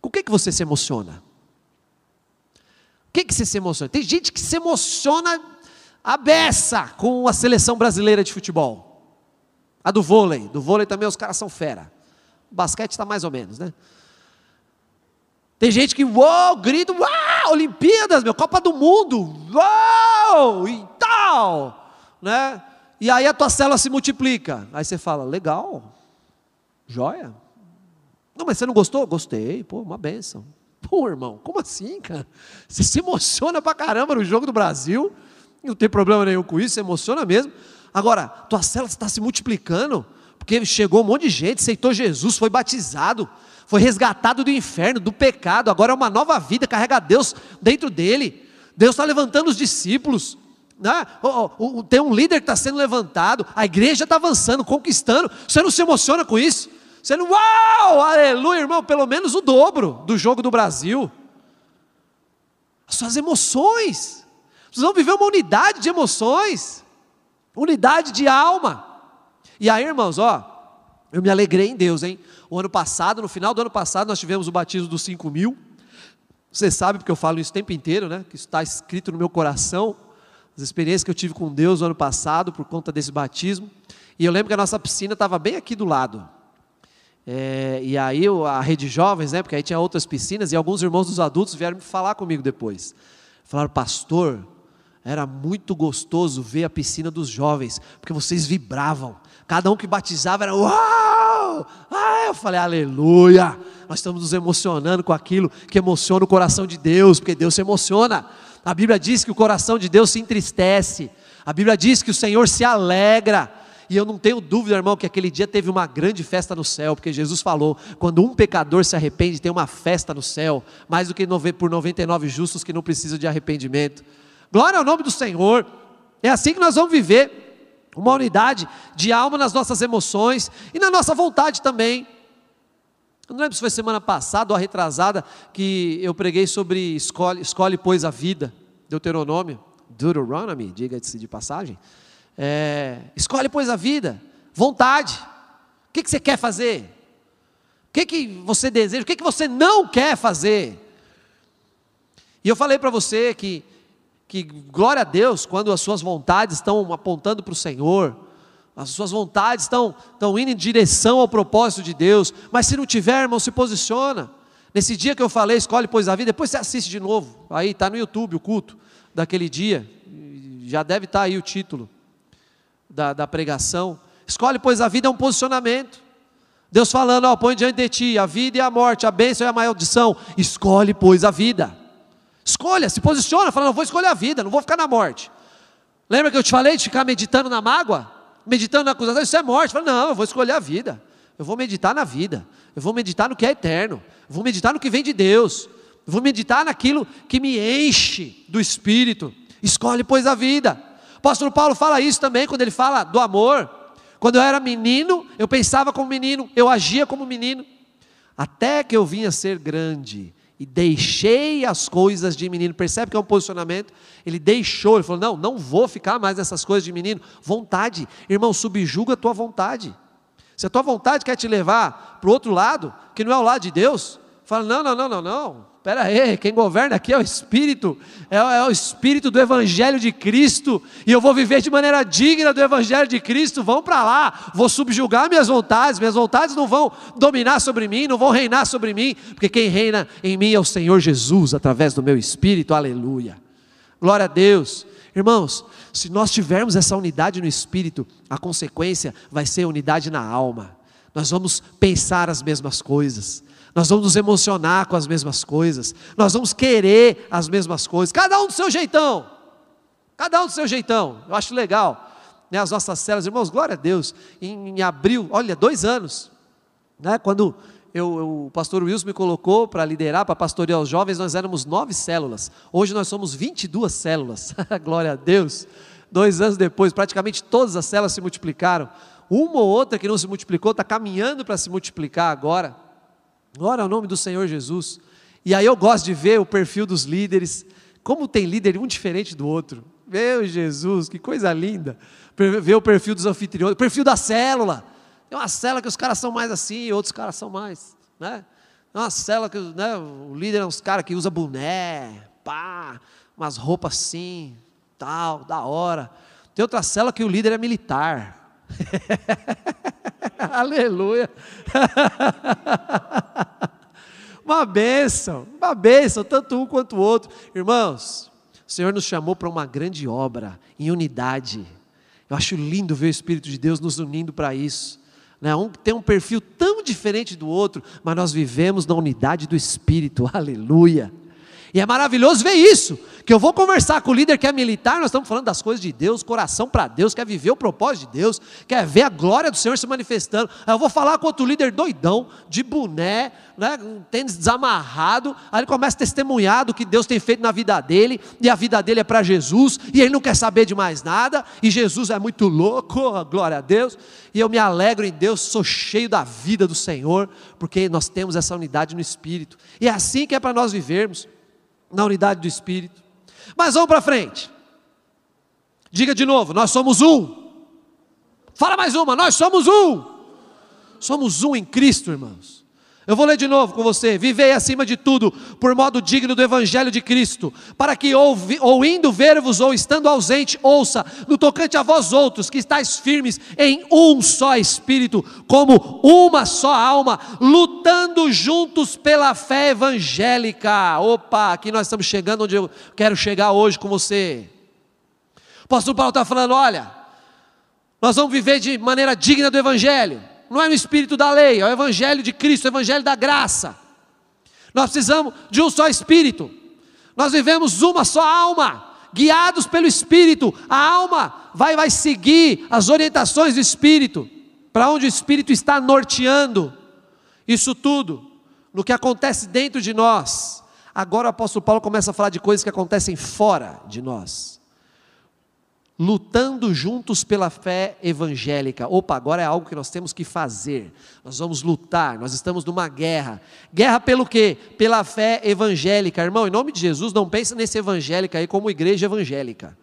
Com o que, que você se emociona? O que, que você se emociona? Tem gente que se emociona a beça com a seleção brasileira de futebol. A do vôlei. Do vôlei também os caras são fera. O basquete está mais ou menos, né? Tem gente que, uou, grita, uau, Olimpíadas, meu, Copa do Mundo, uau, e tal, né? E aí a tua célula se multiplica. Aí você fala, legal, joia. Não, mas você não gostou? Gostei, pô, uma benção. Pô, irmão, como assim, cara? Você se emociona pra caramba no jogo do Brasil, não tem problema nenhum com isso, você emociona mesmo. Agora, tua célula está se multiplicando, porque chegou um monte de gente, aceitou Jesus, foi batizado, foi resgatado do inferno, do pecado, agora é uma nova vida, carrega Deus dentro dele. Deus está levantando os discípulos. Né? Tem um líder que está sendo levantado, a igreja está avançando, conquistando. Você não se emociona com isso? Você não, uau, aleluia, irmão, pelo menos o dobro do jogo do Brasil. As suas emoções, vão viver uma unidade de emoções, unidade de alma. E aí, irmãos, ó, eu me alegrei em Deus, hein? O ano passado, no final do ano passado, nós tivemos o batismo dos 5 mil. Você sabe, porque eu falo isso o tempo inteiro, né? Que isso está escrito no meu coração. As experiências que eu tive com Deus no ano passado, por conta desse batismo. E eu lembro que a nossa piscina estava bem aqui do lado. É, e aí a rede jovens, né? Porque aí tinha outras piscinas e alguns irmãos dos adultos vieram falar comigo depois. Falaram, pastor, era muito gostoso ver a piscina dos jovens, porque vocês vibravam. Cada um que batizava era uau! Ah, eu falei, aleluia! Nós estamos nos emocionando com aquilo que emociona o coração de Deus, porque Deus se emociona. A Bíblia diz que o coração de Deus se entristece. A Bíblia diz que o Senhor se alegra. E eu não tenho dúvida, irmão, que aquele dia teve uma grande festa no céu, porque Jesus falou: quando um pecador se arrepende, tem uma festa no céu, mais do que por 99 justos que não precisam de arrependimento. Glória ao nome do Senhor. É assim que nós vamos viver uma unidade de alma nas nossas emoções e na nossa vontade também. Eu não lembro se foi semana passada ou retrasada que eu preguei sobre escolhe, escolhe pois a vida, Deuteronômio, Deuteronomy, diga-se de passagem. É, escolhe pois a vida, vontade. O que, que você quer fazer? O que, que você deseja? O que, que você não quer fazer? E eu falei para você que que glória a Deus quando as suas vontades estão apontando para o Senhor, as suas vontades estão, estão indo em direção ao propósito de Deus, mas se não tiver, irmão, se posiciona. Nesse dia que eu falei, escolhe pois a vida, depois você assiste de novo, aí está no YouTube o culto daquele dia, já deve estar tá aí o título da, da pregação. Escolhe pois a vida é um posicionamento. Deus falando, ó, põe diante de ti a vida e a morte, a bênção e a maldição. Escolhe pois a vida. Escolha, se posiciona, fala, não vou escolher a vida, não vou ficar na morte. Lembra que eu te falei de ficar meditando na mágoa? Meditando na acusação, isso é morte. Fala, não, eu vou escolher a vida. Eu vou meditar na vida. Eu vou meditar no que é eterno. Eu vou meditar no que vem de Deus. Eu vou meditar naquilo que me enche do Espírito. Escolhe, pois, a vida. O apóstolo Paulo fala isso também quando ele fala do amor. Quando eu era menino, eu pensava como menino, eu agia como menino. Até que eu vinha ser grande e deixei as coisas de menino. Percebe que é um posicionamento? Ele deixou, ele falou: Não, não vou ficar mais nessas coisas de menino. Vontade, irmão, subjuga a tua vontade. Se a tua vontade quer te levar para o outro lado, que não é o lado de Deus, fala: Não, não, não, não, não. Espera aí, quem governa aqui é o Espírito, é, é, o Espírito do Evangelho de Cristo, e eu vou viver de maneira digna do Evangelho de Cristo. Vão para lá, vou subjugar minhas vontades, minhas vontades não vão dominar sobre mim, não vão reinar sobre mim, porque quem reina em mim é o Senhor Jesus, através do meu Espírito, aleluia. Glória a Deus. Irmãos, se nós tivermos essa unidade no Espírito, a consequência vai ser unidade na alma. Nós vamos pensar as mesmas coisas, nós vamos nos emocionar com as mesmas coisas, nós vamos querer as mesmas coisas, cada um do seu jeitão, cada um do seu jeitão, eu acho legal, né, as nossas células, irmãos, glória a Deus, em, em abril, olha, dois anos, né, quando eu, eu, o pastor Wilson me colocou para liderar, para pastorear os jovens, nós éramos nove células, hoje nós somos 22 células, <laughs> glória a Deus, dois anos depois, praticamente todas as células se multiplicaram, uma ou outra que não se multiplicou, está caminhando para se multiplicar agora, Glória ao nome do Senhor Jesus. E aí eu gosto de ver o perfil dos líderes, como tem líder um diferente do outro. Meu Jesus, que coisa linda. Ver o perfil dos anfitriões, o perfil da célula. Tem uma célula que os caras são mais assim, outros caras são mais, né? Tem uma célula que né, o líder é uns caras que usa boné, pá, umas roupas assim, tal, da hora. Tem outra célula que o líder é militar. <laughs> Aleluia. <laughs> <laughs> uma bênção, uma bênção, tanto um quanto o outro. Irmãos, o Senhor nos chamou para uma grande obra, em unidade. Eu acho lindo ver o Espírito de Deus nos unindo para isso. Né? Um tem um perfil tão diferente do outro, mas nós vivemos na unidade do Espírito, <laughs> aleluia. E é maravilhoso ver isso, que eu vou conversar com o líder que é militar, nós estamos falando das coisas de Deus, coração para Deus, quer viver o propósito de Deus, quer ver a glória do Senhor se manifestando. Aí eu vou falar com outro líder doidão, de boné, né, um tênis desamarrado, aí ele começa a testemunhar do que Deus tem feito na vida dele, e a vida dele é para Jesus, e ele não quer saber de mais nada, e Jesus é muito louco, <laughs> glória a Deus, e eu me alegro em Deus, sou cheio da vida do Senhor, porque nós temos essa unidade no Espírito, e é assim que é para nós vivermos na unidade do Espírito. Mas vamos para frente. Diga de novo: nós somos um. Fala mais uma: nós somos um. Somos um em Cristo, irmãos. Eu vou ler de novo com você. Vivei acima de tudo por modo digno do Evangelho de Cristo, para que, ouvi, ou indo ver-vos, ou estando ausente, ouça, no tocante a vós outros, que estáis firmes em um só Espírito, como uma só alma, lutando juntos pela fé evangélica. Opa, aqui nós estamos chegando onde eu quero chegar hoje com você. O apóstolo Paulo está falando: olha, nós vamos viver de maneira digna do Evangelho não é no espírito da lei, é o evangelho de Cristo, o evangelho da graça. Nós precisamos de um só espírito. Nós vivemos uma só alma, guiados pelo espírito. A alma vai vai seguir as orientações do espírito, para onde o espírito está norteando isso tudo, no que acontece dentro de nós. Agora o apóstolo Paulo começa a falar de coisas que acontecem fora de nós lutando juntos pela fé evangélica. Opa, agora é algo que nós temos que fazer. Nós vamos lutar, nós estamos numa guerra. Guerra pelo quê? Pela fé evangélica. Irmão, em nome de Jesus, não pense nesse evangélica aí como igreja evangélica.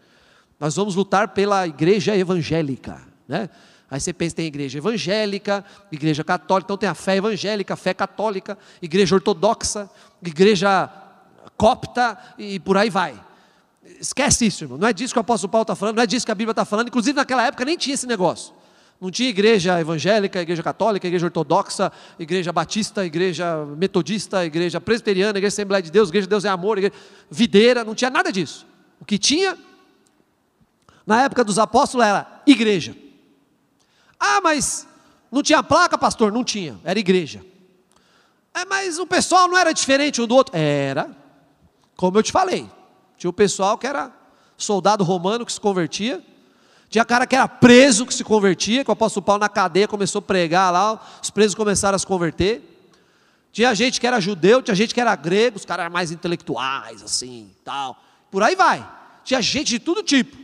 Nós vamos lutar pela igreja evangélica, né? Aí você pensa, tem igreja evangélica, igreja católica, então tem a fé evangélica, a fé católica, igreja ortodoxa, igreja copta e por aí vai. Esquece isso, irmão. Não é disso que o apóstolo Paulo está falando, não é disso que a Bíblia está falando. Inclusive, naquela época nem tinha esse negócio. Não tinha igreja evangélica, igreja católica, igreja ortodoxa, igreja batista, igreja metodista, igreja presbiteriana, igreja Assembleia de Deus, igreja de Deus é amor, igreja videira, não tinha nada disso. O que tinha na época dos apóstolos era igreja. Ah, mas não tinha placa, pastor? Não tinha, era igreja. É, mas o pessoal não era diferente um do outro? Era, como eu te falei. Tinha o pessoal que era soldado romano que se convertia. Tinha cara que era preso que se convertia, que o apóstolo Paulo na cadeia começou a pregar lá, os presos começaram a se converter. Tinha gente que era judeu, tinha gente que era grego, os caras eram mais intelectuais, assim, tal. Por aí vai. Tinha gente de todo tipo.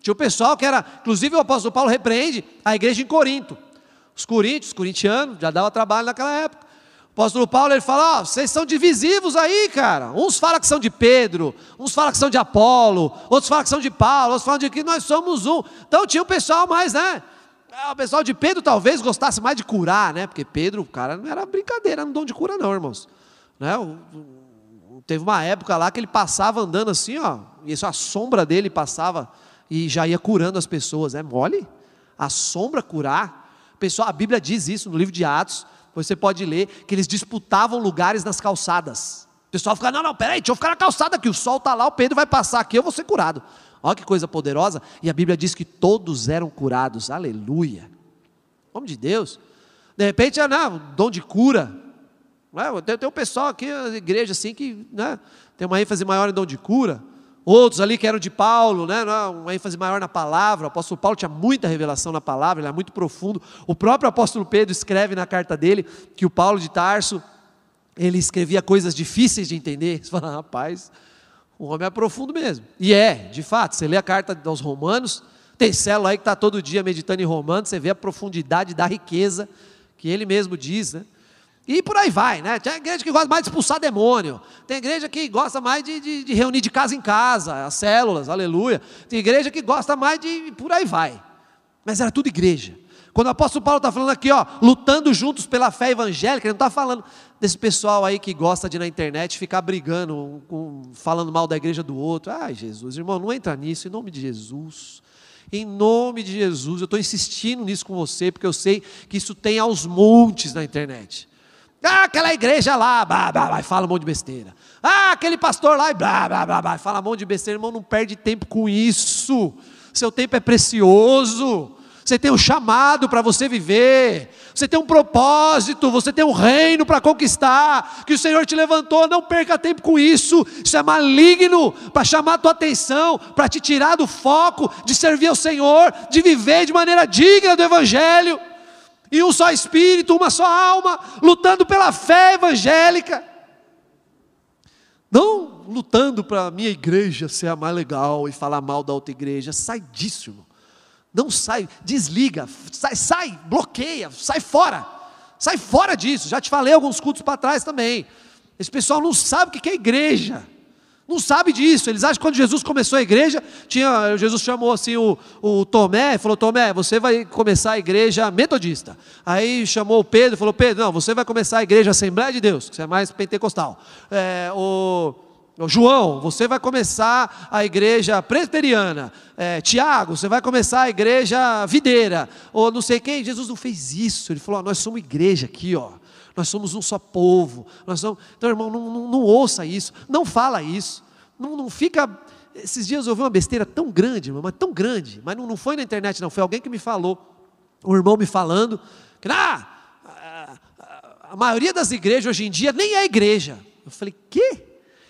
Tinha o pessoal que era, inclusive o apóstolo Paulo repreende a igreja em Corinto. Os coríntios, os corintianos, já dava trabalho naquela época. O apóstolo Paulo ele fala: ó, vocês são divisivos aí, cara. Uns falam que são de Pedro, uns falam que são de Apolo, outros falam que são de Paulo, outros falam de que nós somos um. Então tinha o pessoal mais, né? Ah, o pessoal de Pedro talvez gostasse mais de curar, né? Porque Pedro, o cara não era brincadeira, não dom de cura, não, irmãos. Né? Teve uma época lá que ele passava andando assim, ó, e a sombra dele passava e já ia curando as pessoas. É mole? A sombra curar. Pessoal, a Bíblia diz isso no livro de Atos você pode ler que eles disputavam lugares nas calçadas. O pessoal fica, não, não, peraí, deixa eu ficar na calçada aqui, o sol está lá, o Pedro vai passar aqui, eu vou ser curado. Olha que coisa poderosa. E a Bíblia diz que todos eram curados, aleluia. Nome de Deus. De repente, ah, não, dom de cura. Tem, tem um pessoal aqui na igreja assim que né, tem uma ênfase maior em dom de cura. Outros ali que eram de Paulo, né, uma ênfase maior na palavra. O apóstolo Paulo tinha muita revelação na palavra, ele era muito profundo. O próprio apóstolo Pedro escreve na carta dele que o Paulo de Tarso, ele escrevia coisas difíceis de entender. Você fala, rapaz, o homem é profundo mesmo. E é, de fato, você lê a carta aos Romanos, tem célula aí que está todo dia meditando em Romanos, você vê a profundidade da riqueza que ele mesmo diz, né? E por aí vai, né? Tem igreja que gosta mais de expulsar demônio. Tem igreja que gosta mais de, de, de, reunir de casa em casa, as células, aleluia. Tem igreja que gosta mais de. Por aí vai. Mas era tudo igreja. Quando o apóstolo Paulo está falando aqui, ó, lutando juntos pela fé evangélica, ele não está falando desse pessoal aí que gosta de na internet ficar brigando, falando mal da igreja do outro. Ai, Jesus, irmão, não entra nisso, em nome de Jesus. Em nome de Jesus, eu estou insistindo nisso com você, porque eu sei que isso tem aos montes na internet. Ah, aquela igreja lá, blá, blá, blá, fala um monte de besteira. Ah, aquele pastor lá, blá, blá, blá, blá, fala um monte de besteira. Irmão, não perde tempo com isso. Seu tempo é precioso. Você tem um chamado para você viver, você tem um propósito, você tem um reino para conquistar, que o Senhor te levantou, não perca tempo com isso, isso é maligno para chamar a tua atenção, para te tirar do foco de servir ao Senhor, de viver de maneira digna do Evangelho, e um só espírito, uma só alma, lutando pela fé evangélica. Não lutando para a minha igreja ser a mais legal e falar mal da outra igreja, sai disso, irmão. Não sai, desliga, sai, sai, bloqueia, sai fora. Sai fora disso. Já te falei alguns cultos para trás também. Esse pessoal não sabe o que é igreja. Não sabe disso. Eles acham que quando Jesus começou a igreja, tinha, Jesus chamou assim o, o Tomé, falou: Tomé, você vai começar a igreja metodista. Aí chamou o Pedro, falou: Pedro, não, você vai começar a igreja Assembleia de Deus, que você é mais pentecostal. É, o João, você vai começar a igreja presbiteriana. É, Tiago, você vai começar a igreja videira. Ou não sei quem. Jesus não fez isso. Ele falou: nós somos igreja aqui, ó. Nós somos um só povo. Nós somos... Então, irmão, não, não, não ouça isso. Não fala isso. Não, não fica. Esses dias eu ouvi uma besteira tão grande, irmão, mas tão grande. Mas não, não foi na internet, não. Foi alguém que me falou. Um irmão me falando que ah, a, a, a maioria das igrejas hoje em dia nem é igreja. Eu falei, quê?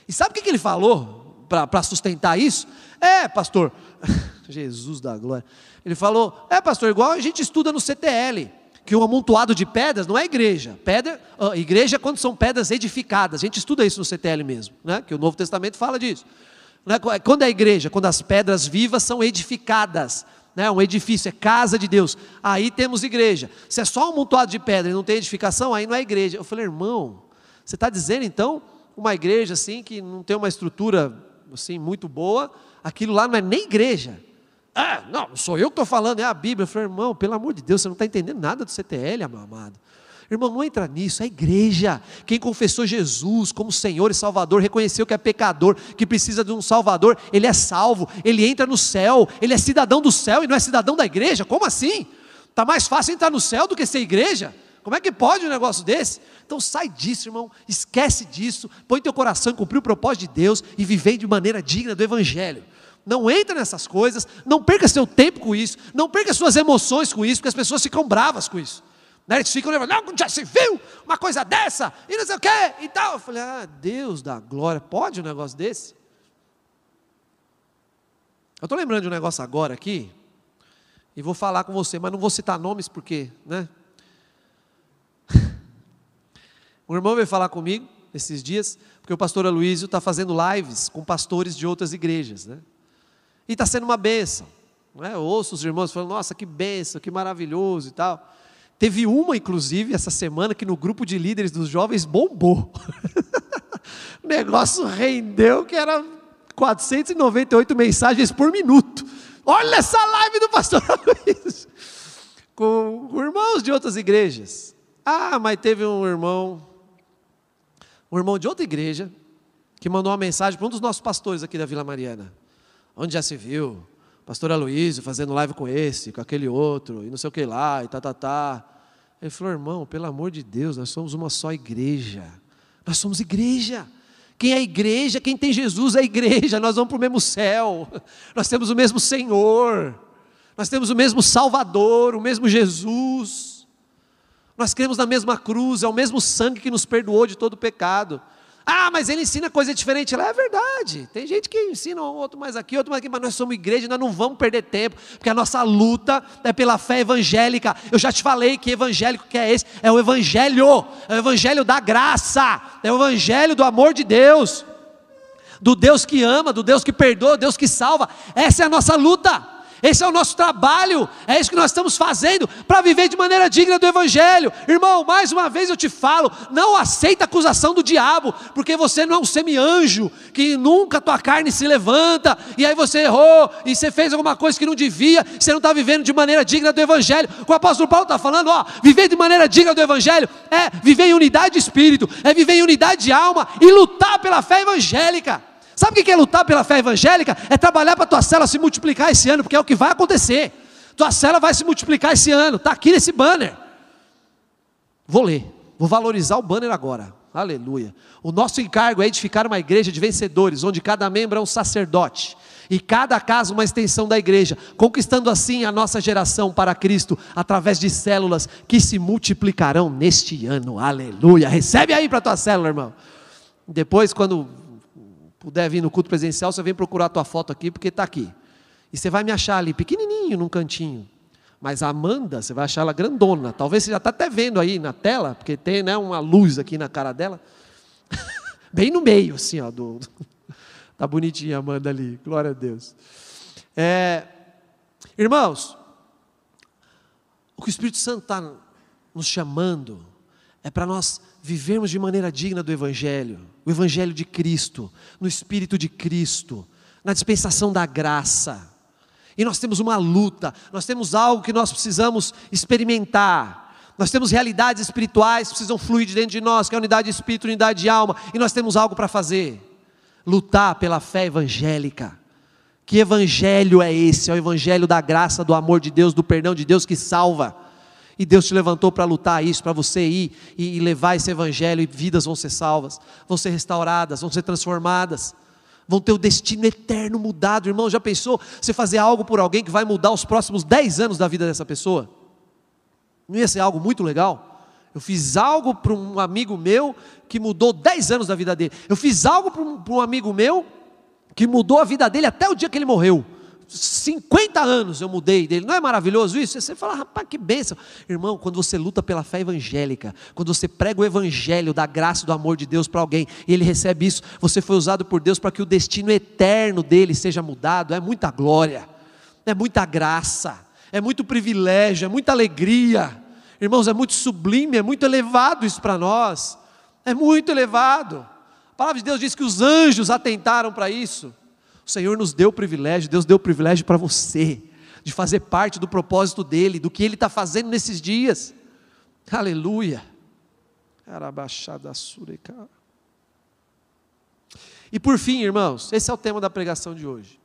E sabe o que ele falou para sustentar isso? É, pastor, <laughs> Jesus da glória. Ele falou: é, pastor, igual a gente estuda no CTL, que um amontoado de pedras não é igreja. Pedra, uh, igreja é quando são pedras edificadas. A gente estuda isso no CTL mesmo, né? que o Novo Testamento fala disso. Né? Quando é igreja? Quando as pedras vivas são edificadas. Né? Um edifício é casa de Deus. Aí temos igreja. Se é só um amontoado de pedra e não tem edificação, aí não é igreja. Eu falei, irmão, você está dizendo então uma igreja assim que não tem uma estrutura assim muito boa, aquilo lá não é nem igreja. Ah, não, sou eu que estou falando, é a Bíblia. Eu falei, irmão, pelo amor de Deus, você não está entendendo nada do CTL, amado. Irmão, não entra nisso, é a igreja. Quem confessou Jesus como Senhor e Salvador, reconheceu que é pecador, que precisa de um Salvador, ele é salvo, ele entra no céu, ele é cidadão do céu e não é cidadão da igreja. Como assim? Está mais fácil entrar no céu do que ser igreja? Como é que pode um negócio desse? Então sai disso, irmão, esquece disso, põe teu coração em cumprir o propósito de Deus e viver de maneira digna do Evangelho. Não entra nessas coisas, não perca seu tempo com isso, não perca suas emoções com isso, porque as pessoas ficam bravas com isso. Né? Eles ficam levando, não, já se viu uma coisa dessa, e não sei o quê, e tal. Eu falei, ah, Deus da glória, pode um negócio desse? Eu estou lembrando de um negócio agora aqui, e vou falar com você, mas não vou citar nomes porque, né? <laughs> Um irmão veio falar comigo esses dias, porque o pastor Aloysio está fazendo lives com pastores de outras igrejas, né? Está sendo uma benção. Né? Eu ouço os irmãos falando, nossa, que benção, que maravilhoso e tal. Teve uma, inclusive, essa semana que no grupo de líderes dos jovens bombou. <laughs> o negócio rendeu que era 498 mensagens por minuto. Olha essa live do pastor <laughs> Aloysio. Com irmãos de outras igrejas. Ah, mas teve um irmão um irmão de outra igreja que mandou uma mensagem para um dos nossos pastores aqui da Vila Mariana. Onde já se viu? Pastor Aloísio fazendo live com esse, com aquele outro, e não sei o que lá, e tá, tá, tá. Ele falou, irmão, pelo amor de Deus, nós somos uma só igreja. Nós somos igreja. Quem é igreja, quem tem Jesus é igreja. Nós vamos para o mesmo céu. Nós temos o mesmo Senhor. Nós temos o mesmo Salvador, o mesmo Jesus. Nós cremos na mesma cruz, é o mesmo sangue que nos perdoou de todo pecado. Ah, mas ele ensina coisa diferente lá. É verdade. Tem gente que ensina um outro mais aqui, outro mais aqui, mas nós somos igreja, nós não vamos perder tempo, porque a nossa luta é pela fé evangélica. Eu já te falei que evangélico que é esse, é o evangelho, é o evangelho da graça, é o evangelho do amor de Deus, do Deus que ama, do Deus que perdoa, Deus que salva. Essa é a nossa luta. Esse é o nosso trabalho, é isso que nós estamos fazendo para viver de maneira digna do Evangelho. Irmão, mais uma vez eu te falo: não aceita a acusação do diabo, porque você não é um semi-anjo, que nunca tua carne se levanta, e aí você errou, e você fez alguma coisa que não devia, você não está vivendo de maneira digna do Evangelho. O apóstolo Paulo está falando: ó, viver de maneira digna do Evangelho é viver em unidade de espírito, é viver em unidade de alma e lutar pela fé evangélica. Sabe o que é lutar pela fé evangélica? É trabalhar para a tua célula se multiplicar esse ano, porque é o que vai acontecer. Tua célula vai se multiplicar esse ano, está aqui nesse banner. Vou ler, vou valorizar o banner agora. Aleluia. O nosso encargo é edificar uma igreja de vencedores, onde cada membro é um sacerdote e cada casa uma extensão da igreja, conquistando assim a nossa geração para Cristo através de células que se multiplicarão neste ano. Aleluia. Recebe aí para tua célula, irmão. Depois, quando puder vir no culto presencial, você vem procurar a tua foto aqui, porque está aqui. E você vai me achar ali, pequenininho, num cantinho. Mas a Amanda, você vai achar ela grandona. Talvez você já está até vendo aí na tela, porque tem né, uma luz aqui na cara dela. <laughs> Bem no meio, assim, ó. Do... <laughs> Tá bonitinha a Amanda ali. Glória a Deus. É... Irmãos, o que o Espírito Santo está nos chamando é para nós vivermos de maneira digna do Evangelho, o Evangelho de Cristo, no Espírito de Cristo, na dispensação da graça. E nós temos uma luta, nós temos algo que nós precisamos experimentar. Nós temos realidades espirituais que precisam fluir de dentro de nós, que é a unidade de espírito, unidade de alma, e nós temos algo para fazer. Lutar pela fé evangélica. Que evangelho é esse? É o evangelho da graça, do amor de Deus, do perdão de Deus que salva. E Deus te levantou para lutar isso, para você ir e levar esse evangelho e vidas vão ser salvas, vão ser restauradas, vão ser transformadas, vão ter o destino eterno mudado. Irmão, já pensou você fazer algo por alguém que vai mudar os próximos 10 anos da vida dessa pessoa? Não ia ser algo muito legal? Eu fiz algo para um amigo meu que mudou 10 anos da vida dele. Eu fiz algo para um, um amigo meu que mudou a vida dele até o dia que ele morreu. 50 anos eu mudei dele. Não é maravilhoso isso? Você fala, rapaz, que bênção. Irmão, quando você luta pela fé evangélica, quando você prega o evangelho da graça e do amor de Deus para alguém, e ele recebe isso, você foi usado por Deus para que o destino eterno dele seja mudado. É muita glória, é muita graça, é muito privilégio, é muita alegria. Irmãos, é muito sublime, é muito elevado isso para nós. É muito elevado. A palavra de Deus diz que os anjos atentaram para isso. O Senhor nos deu o privilégio, Deus deu o privilégio para você, de fazer parte do propósito dEle, do que Ele está fazendo nesses dias. Aleluia. E por fim, irmãos, esse é o tema da pregação de hoje.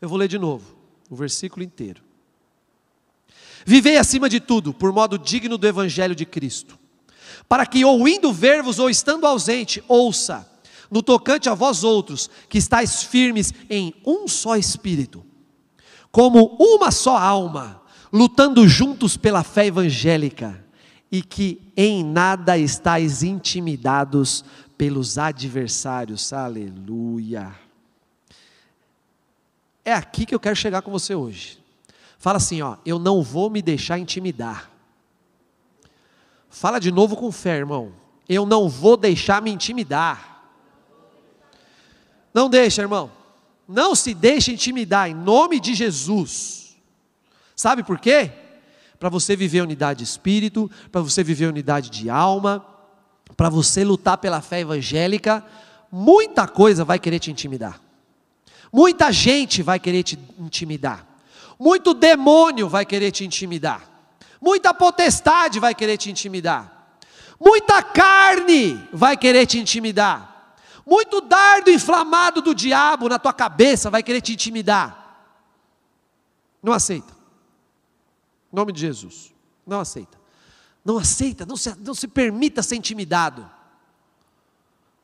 Eu vou ler de novo o versículo inteiro. Vivei acima de tudo, por modo digno do Evangelho de Cristo, para que, ou indo ver-vos, ou estando ausente, ouça no tocante a vós outros, que estáis firmes em um só espírito, como uma só alma, lutando juntos pela fé evangélica, e que em nada estáis intimidados pelos adversários. Aleluia. É aqui que eu quero chegar com você hoje. Fala assim, ó, eu não vou me deixar intimidar. Fala de novo com fé, irmão. Eu não vou deixar me intimidar. Não deixa, irmão. Não se deixe intimidar em nome de Jesus. Sabe por quê? Para você viver unidade de espírito, para você viver unidade de alma, para você lutar pela fé evangélica, muita coisa vai querer te intimidar. Muita gente vai querer te intimidar. Muito demônio vai querer te intimidar. Muita potestade vai querer te intimidar. Muita carne vai querer te intimidar. Muito dardo inflamado do diabo na tua cabeça vai querer te intimidar. Não aceita. Em nome de Jesus. Não aceita. Não aceita, não se, não se permita ser intimidado.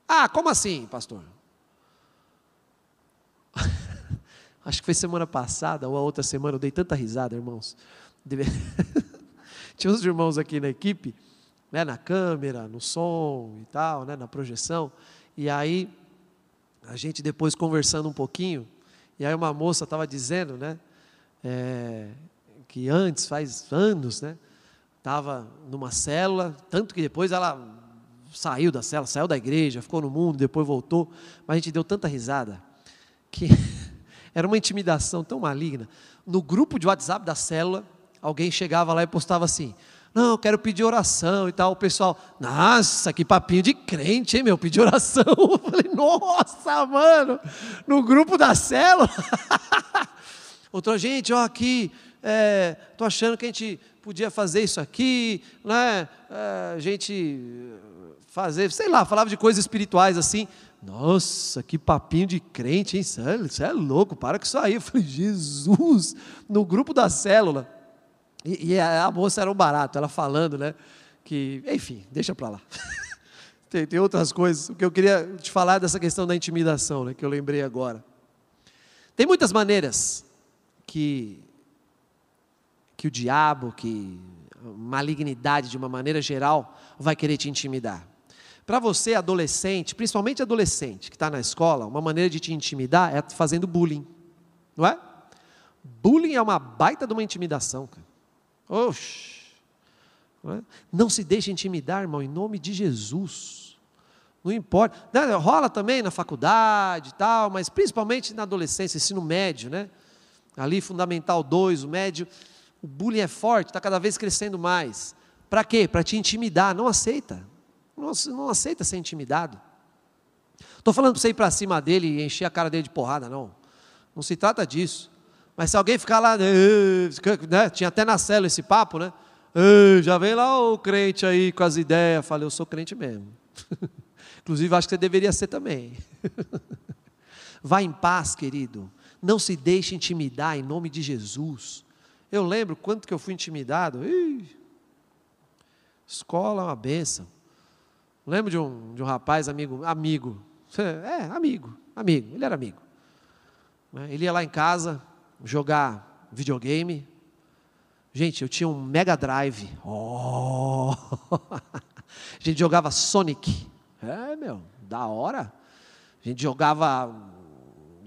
Ah, como assim, pastor? <laughs> Acho que foi semana passada ou a outra semana, eu dei tanta risada, irmãos. <laughs> Tinha uns irmãos aqui na equipe, né, na câmera, no som e tal, né, na projeção. E aí, a gente depois conversando um pouquinho, e aí uma moça estava dizendo, né, é, que antes, faz anos, né, estava numa célula, tanto que depois ela saiu da célula, saiu da igreja, ficou no mundo, depois voltou, mas a gente deu tanta risada, que <laughs> era uma intimidação tão maligna. No grupo de WhatsApp da célula, alguém chegava lá e postava assim: não, eu quero pedir oração e tal. O pessoal, nossa, que papinho de crente, hein, meu? Pedir oração. <laughs> Eu falei, nossa, mano, no grupo da célula. <laughs> Outra gente, ó, aqui, é, tô achando que a gente podia fazer isso aqui, né? É, a gente fazer, sei lá, falava de coisas espirituais assim. Nossa, que papinho de crente, hein? Você é, é louco, para com isso aí. Eu falei, Jesus, no grupo da célula. E, e a, a, moça era um barato, ela falando, né? Que, enfim, deixa para lá. <laughs> Tem, tem outras coisas. O que eu queria te falar é dessa questão da intimidação, né, que eu lembrei agora. Tem muitas maneiras que, que o diabo, que malignidade de uma maneira geral, vai querer te intimidar. Para você, adolescente, principalmente adolescente que está na escola, uma maneira de te intimidar é fazendo bullying, não é? Bullying é uma baita de uma intimidação, cara. Oxi. Não, não se deixe intimidar, irmão, em nome de Jesus. Não importa. Né, rola também na faculdade e tal, mas principalmente na adolescência, ensino médio, né? Ali, Fundamental 2, o médio, o bullying é forte, está cada vez crescendo mais. Para quê? Para te intimidar. Não aceita. Não, não aceita ser intimidado. Estou falando para você ir para cima dele e encher a cara dele de porrada, não. Não se trata disso. Mas se alguém ficar lá, né, tinha até na cela esse papo, né? Já vem lá o crente aí com as ideias. Falei, eu sou crente mesmo. <laughs> Inclusive, acho que você deveria ser também. <laughs> Vá em paz, querido. Não se deixe intimidar em nome de Jesus. Eu lembro quanto que eu fui intimidado. Ih, escola é uma benção. Lembro de um, de um rapaz, amigo, amigo. <laughs> É, amigo, amigo. Ele era amigo. Né, ele ia lá em casa jogar videogame. Gente, eu tinha um Mega Drive. Oh! <laughs> A gente jogava Sonic. É, meu, da hora. A gente jogava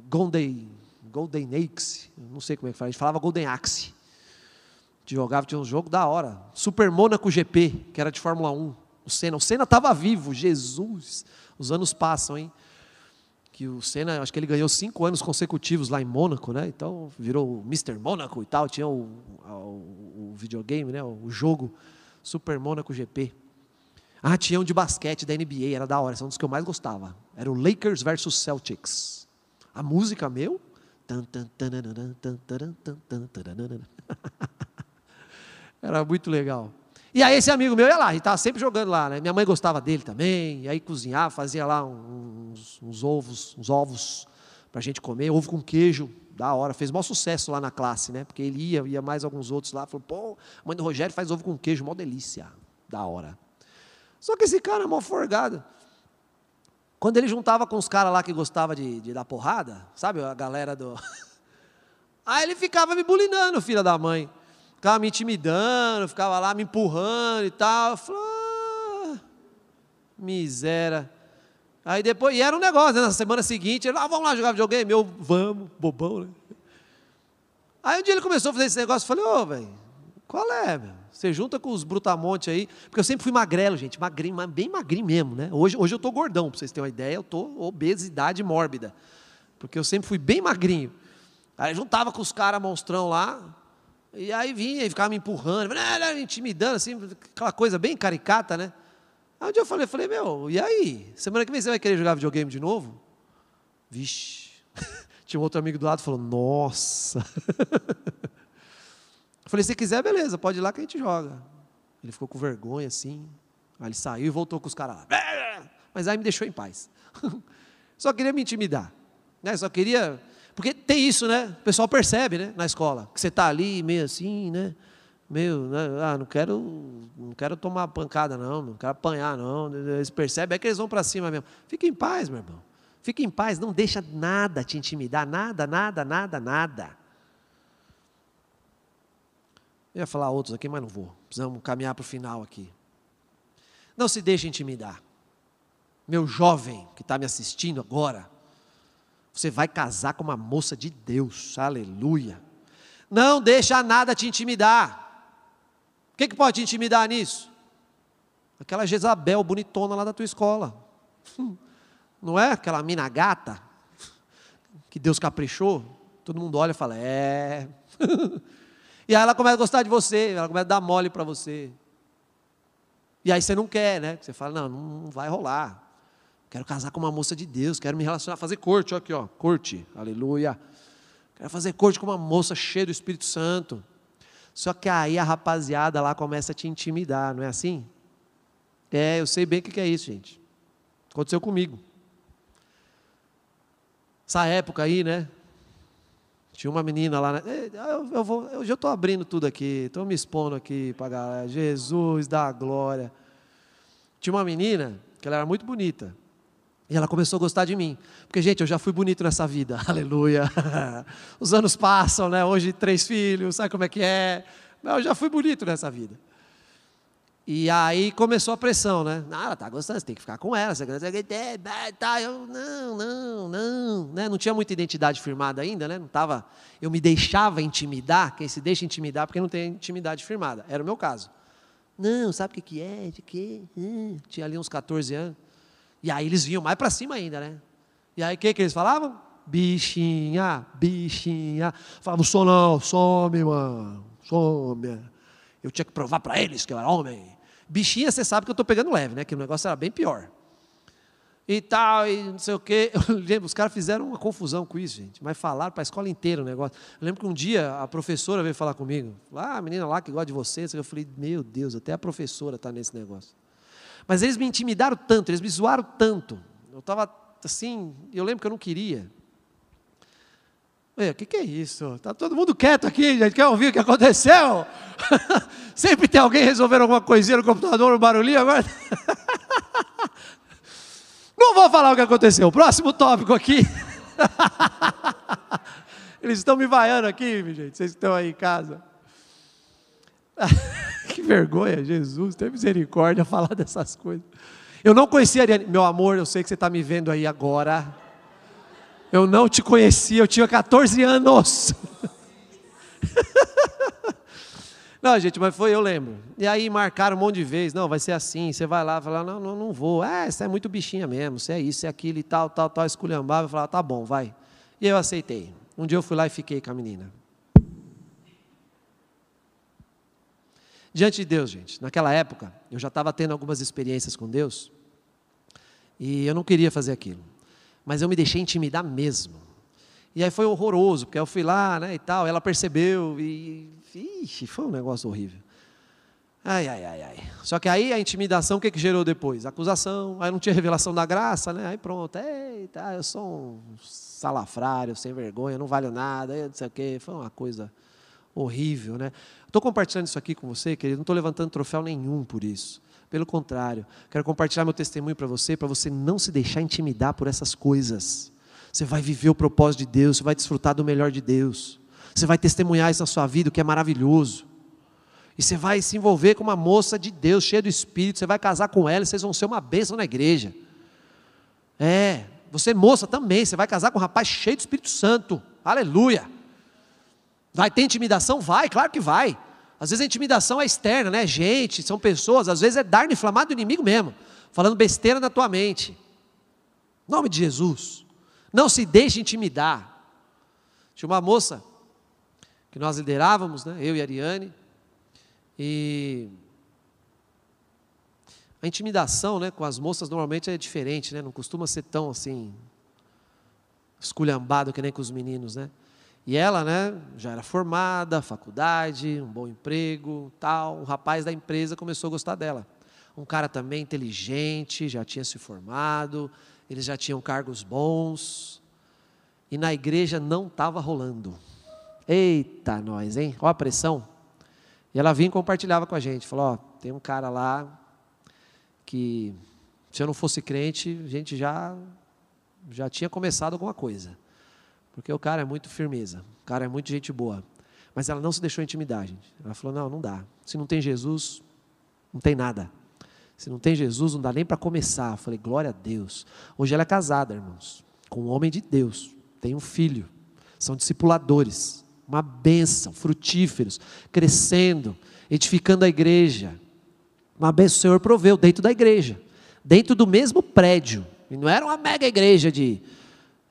Golden, Golden Axe, não sei como é que fala, a gente falava Golden Axe. A gente jogava, tinha um jogo da hora. Super Monaco GP, que era de Fórmula 1. O Senna, o Senna estava vivo, Jesus. Os anos passam, hein? Que o Senna, acho que ele ganhou cinco anos consecutivos lá em Mônaco, né? Então virou o Mr. Mônaco e tal. Tinha o, o, o videogame, né? O jogo Super Mônaco GP. Ah, tinha um de basquete da NBA, era da hora, esse é um dos que eu mais gostava. Era o Lakers versus Celtics. A música, meu. <laughs> Era muito legal. E aí esse amigo meu ia lá, e estava sempre jogando lá, né? Minha mãe gostava dele também, e aí cozinhava, fazia lá uns, uns ovos, uns ovos para a gente comer, ovo com queijo, da hora, fez maior sucesso lá na classe, né? Porque ele ia, ia mais alguns outros lá, falou, pô, a mãe do Rogério faz ovo com queijo, mó delícia, da hora. Só que esse cara é mó forgado. Quando ele juntava com os caras lá que gostava de, de dar porrada, sabe, a galera do. <laughs> Aí ele ficava me bulinando, filha da mãe. Ficava me intimidando, ficava lá me empurrando e tal. Eu falei, ah, miséria. Aí depois, e era um negócio, né? na semana seguinte, ele, ah, vamos lá jogar videogame? Eu, vamos, bobão, né? Aí um dia ele começou a fazer esse negócio, eu falei, ô, oh, velho, qual é, meu? Você junta com os brutamontes aí, porque eu sempre fui magrelo, gente, magrinho, bem magrinho mesmo, né? Hoje, hoje eu estou gordão, para vocês terem uma ideia, eu estou obesidade mórbida, porque eu sempre fui bem magrinho. Aí juntava com os caras monstrão lá, e aí vinha e ficava me empurrando, me intimidando, assim, aquela coisa bem caricata, né? Aí um dia eu falei, falei, meu, e aí? Semana que vem você vai querer jogar videogame de novo? Vixe. <laughs> Tinha um outro amigo do lado falou, nossa. <laughs> Falei, se quiser, beleza, pode ir lá que a gente joga. Ele ficou com vergonha assim. Aí ele saiu e voltou com os caras lá. <laughs> Mas aí me deixou em paz. Só queria me intimidar. Né? Só queria. Porque tem isso, né? O pessoal percebe, né? Na escola. Que você está ali meio assim, né? Meio, né? ah, não quero, não quero tomar pancada, não, não quero apanhar, não. Eles percebem, é que eles vão para cima mesmo. Fique em paz, meu irmão. Fique em paz, não deixa nada te intimidar, nada, nada, nada, nada. Eu ia falar outros aqui, mas não vou. Precisamos caminhar para o final aqui. Não se deixe intimidar. Meu jovem que está me assistindo agora, você vai casar com uma moça de Deus, aleluia. Não deixa nada te intimidar. O que, que pode te intimidar nisso? Aquela Jezabel bonitona lá da tua escola. Não é aquela mina gata que Deus caprichou? Todo mundo olha e fala: É. <laughs> E aí ela começa a gostar de você, ela começa a dar mole para você. E aí você não quer, né? Você fala, não, não vai rolar. Quero casar com uma moça de Deus, quero me relacionar, fazer corte, ó, aqui, ó, corte, aleluia. Quero fazer corte com uma moça cheia do Espírito Santo. Só que aí a rapaziada lá começa a te intimidar, não é assim? É, eu sei bem o que é isso, gente. Aconteceu comigo. Essa época aí, né? Tinha uma menina lá, né? eu, eu, vou, eu já estou abrindo tudo aqui, estou me expondo aqui para galera. Jesus da glória. Tinha uma menina que ela era muito bonita. E ela começou a gostar de mim. Porque, gente, eu já fui bonito nessa vida. <laughs> Aleluia. Os anos passam, né? Hoje, três filhos, sabe como é que é? Mas eu já fui bonito nessa vida. E aí começou a pressão, né? Ah, ela tá gostando, você tem que ficar com ela. Você tá, eu, não, não, não. Né? Não tinha muita identidade firmada ainda, né? Não tava, eu me deixava intimidar. Quem se deixa intimidar porque não tem intimidade firmada. Era o meu caso. Não, sabe o que, que é? De quê? Hum, tinha ali uns 14 anos. E aí eles vinham mais para cima ainda, né? E aí o que, que eles falavam? Bichinha, bichinha. Falavam, sou não, some, mano, some. Eu tinha que provar para eles que eu era homem. Bichinha, você sabe que eu estou pegando leve, né? Que o negócio era bem pior. E tal, e não sei o quê. <laughs> Eu lembro, os caras fizeram uma confusão com isso, gente. Mas falaram para a escola inteira o negócio. Eu lembro que um dia a professora veio falar comigo. Ah, a menina lá que gosta de você. Eu falei, meu Deus, até a professora está nesse negócio. Mas eles me intimidaram tanto, eles me zoaram tanto. Eu estava assim, eu lembro que eu não queria. O que, que é isso? Está todo mundo quieto aqui, gente. Quer ouvir o que aconteceu? <laughs> Sempre tem alguém resolvendo alguma coisinha no computador, um barulhinho agora. <laughs> não vou falar o que aconteceu. Próximo tópico aqui. <laughs> Eles estão me vaiando aqui, gente. Vocês estão aí em casa. Que vergonha, Jesus, tem misericórdia <laughs> falar dessas coisas. Eu não conhecia Ariane. Meu amor, eu sei que você está me vendo aí agora. Eu não te conhecia, eu tinha 14 anos. <laughs> Não, gente, mas foi, eu lembro. E aí marcaram um monte de vezes, não, vai ser assim, você vai lá, falar, não, não, não vou. É, você é muito bichinha mesmo, você é isso, é aquilo e tal, tal, tal, esculhambava. Eu falava, tá bom, vai. E eu aceitei. Um dia eu fui lá e fiquei com a menina. Diante de Deus, gente, naquela época, eu já estava tendo algumas experiências com Deus, e eu não queria fazer aquilo, mas eu me deixei intimidar mesmo. E aí foi horroroso, porque eu fui lá, né, e tal, ela percebeu, e, ixi, foi um negócio horrível. Ai, ai, ai, ai. Só que aí a intimidação, o que, que gerou depois? Acusação, aí não tinha revelação da graça, né? Aí pronto, eita, eu sou um salafrário, sem vergonha, não valho nada, não sei o quê. Foi uma coisa horrível, né? Estou compartilhando isso aqui com você, querido, não estou levantando troféu nenhum por isso. Pelo contrário, quero compartilhar meu testemunho para você, para você não se deixar intimidar por essas coisas. Você vai viver o propósito de Deus, você vai desfrutar do melhor de Deus. Você vai testemunhar isso na sua vida, o que é maravilhoso. E você vai se envolver com uma moça de Deus, cheia do Espírito, você vai casar com ela, e vocês vão ser uma bênção na igreja. É, você moça também, você vai casar com um rapaz cheio do Espírito Santo. Aleluia. Vai ter intimidação? Vai, claro que vai. Às vezes a intimidação é externa, né? Gente, são pessoas, às vezes é dar inflamado do inimigo mesmo, falando besteira na tua mente. Em nome de Jesus. Não se deixe intimidar. Tinha uma moça que nós liderávamos, né? eu e a Ariane, e a intimidação né, com as moças normalmente é diferente, né? não costuma ser tão assim, esculhambado que nem com os meninos, né? E ela, né, já era formada, faculdade, um bom emprego, tal. O rapaz da empresa começou a gostar dela. Um cara também inteligente, já tinha se formado, eles já tinham cargos bons. E na igreja não estava rolando. Eita, nós, hein? Olha a pressão. E ela vinha e compartilhava com a gente. Falou: Ó, tem um cara lá que, se eu não fosse crente, a gente já, já tinha começado alguma coisa. Porque o cara é muito firmeza, o cara é muito gente boa. Mas ela não se deixou intimidar, gente. Ela falou: não, não dá. Se não tem Jesus, não tem nada. Se não tem Jesus, não dá nem para começar. Eu falei: glória a Deus. Hoje ela é casada, irmãos, com um homem de Deus. Tem um filho. São discipuladores. Uma bênção, frutíferos, crescendo, edificando a igreja. Uma bênção o Senhor proveu dentro da igreja, dentro do mesmo prédio. E não era uma mega igreja de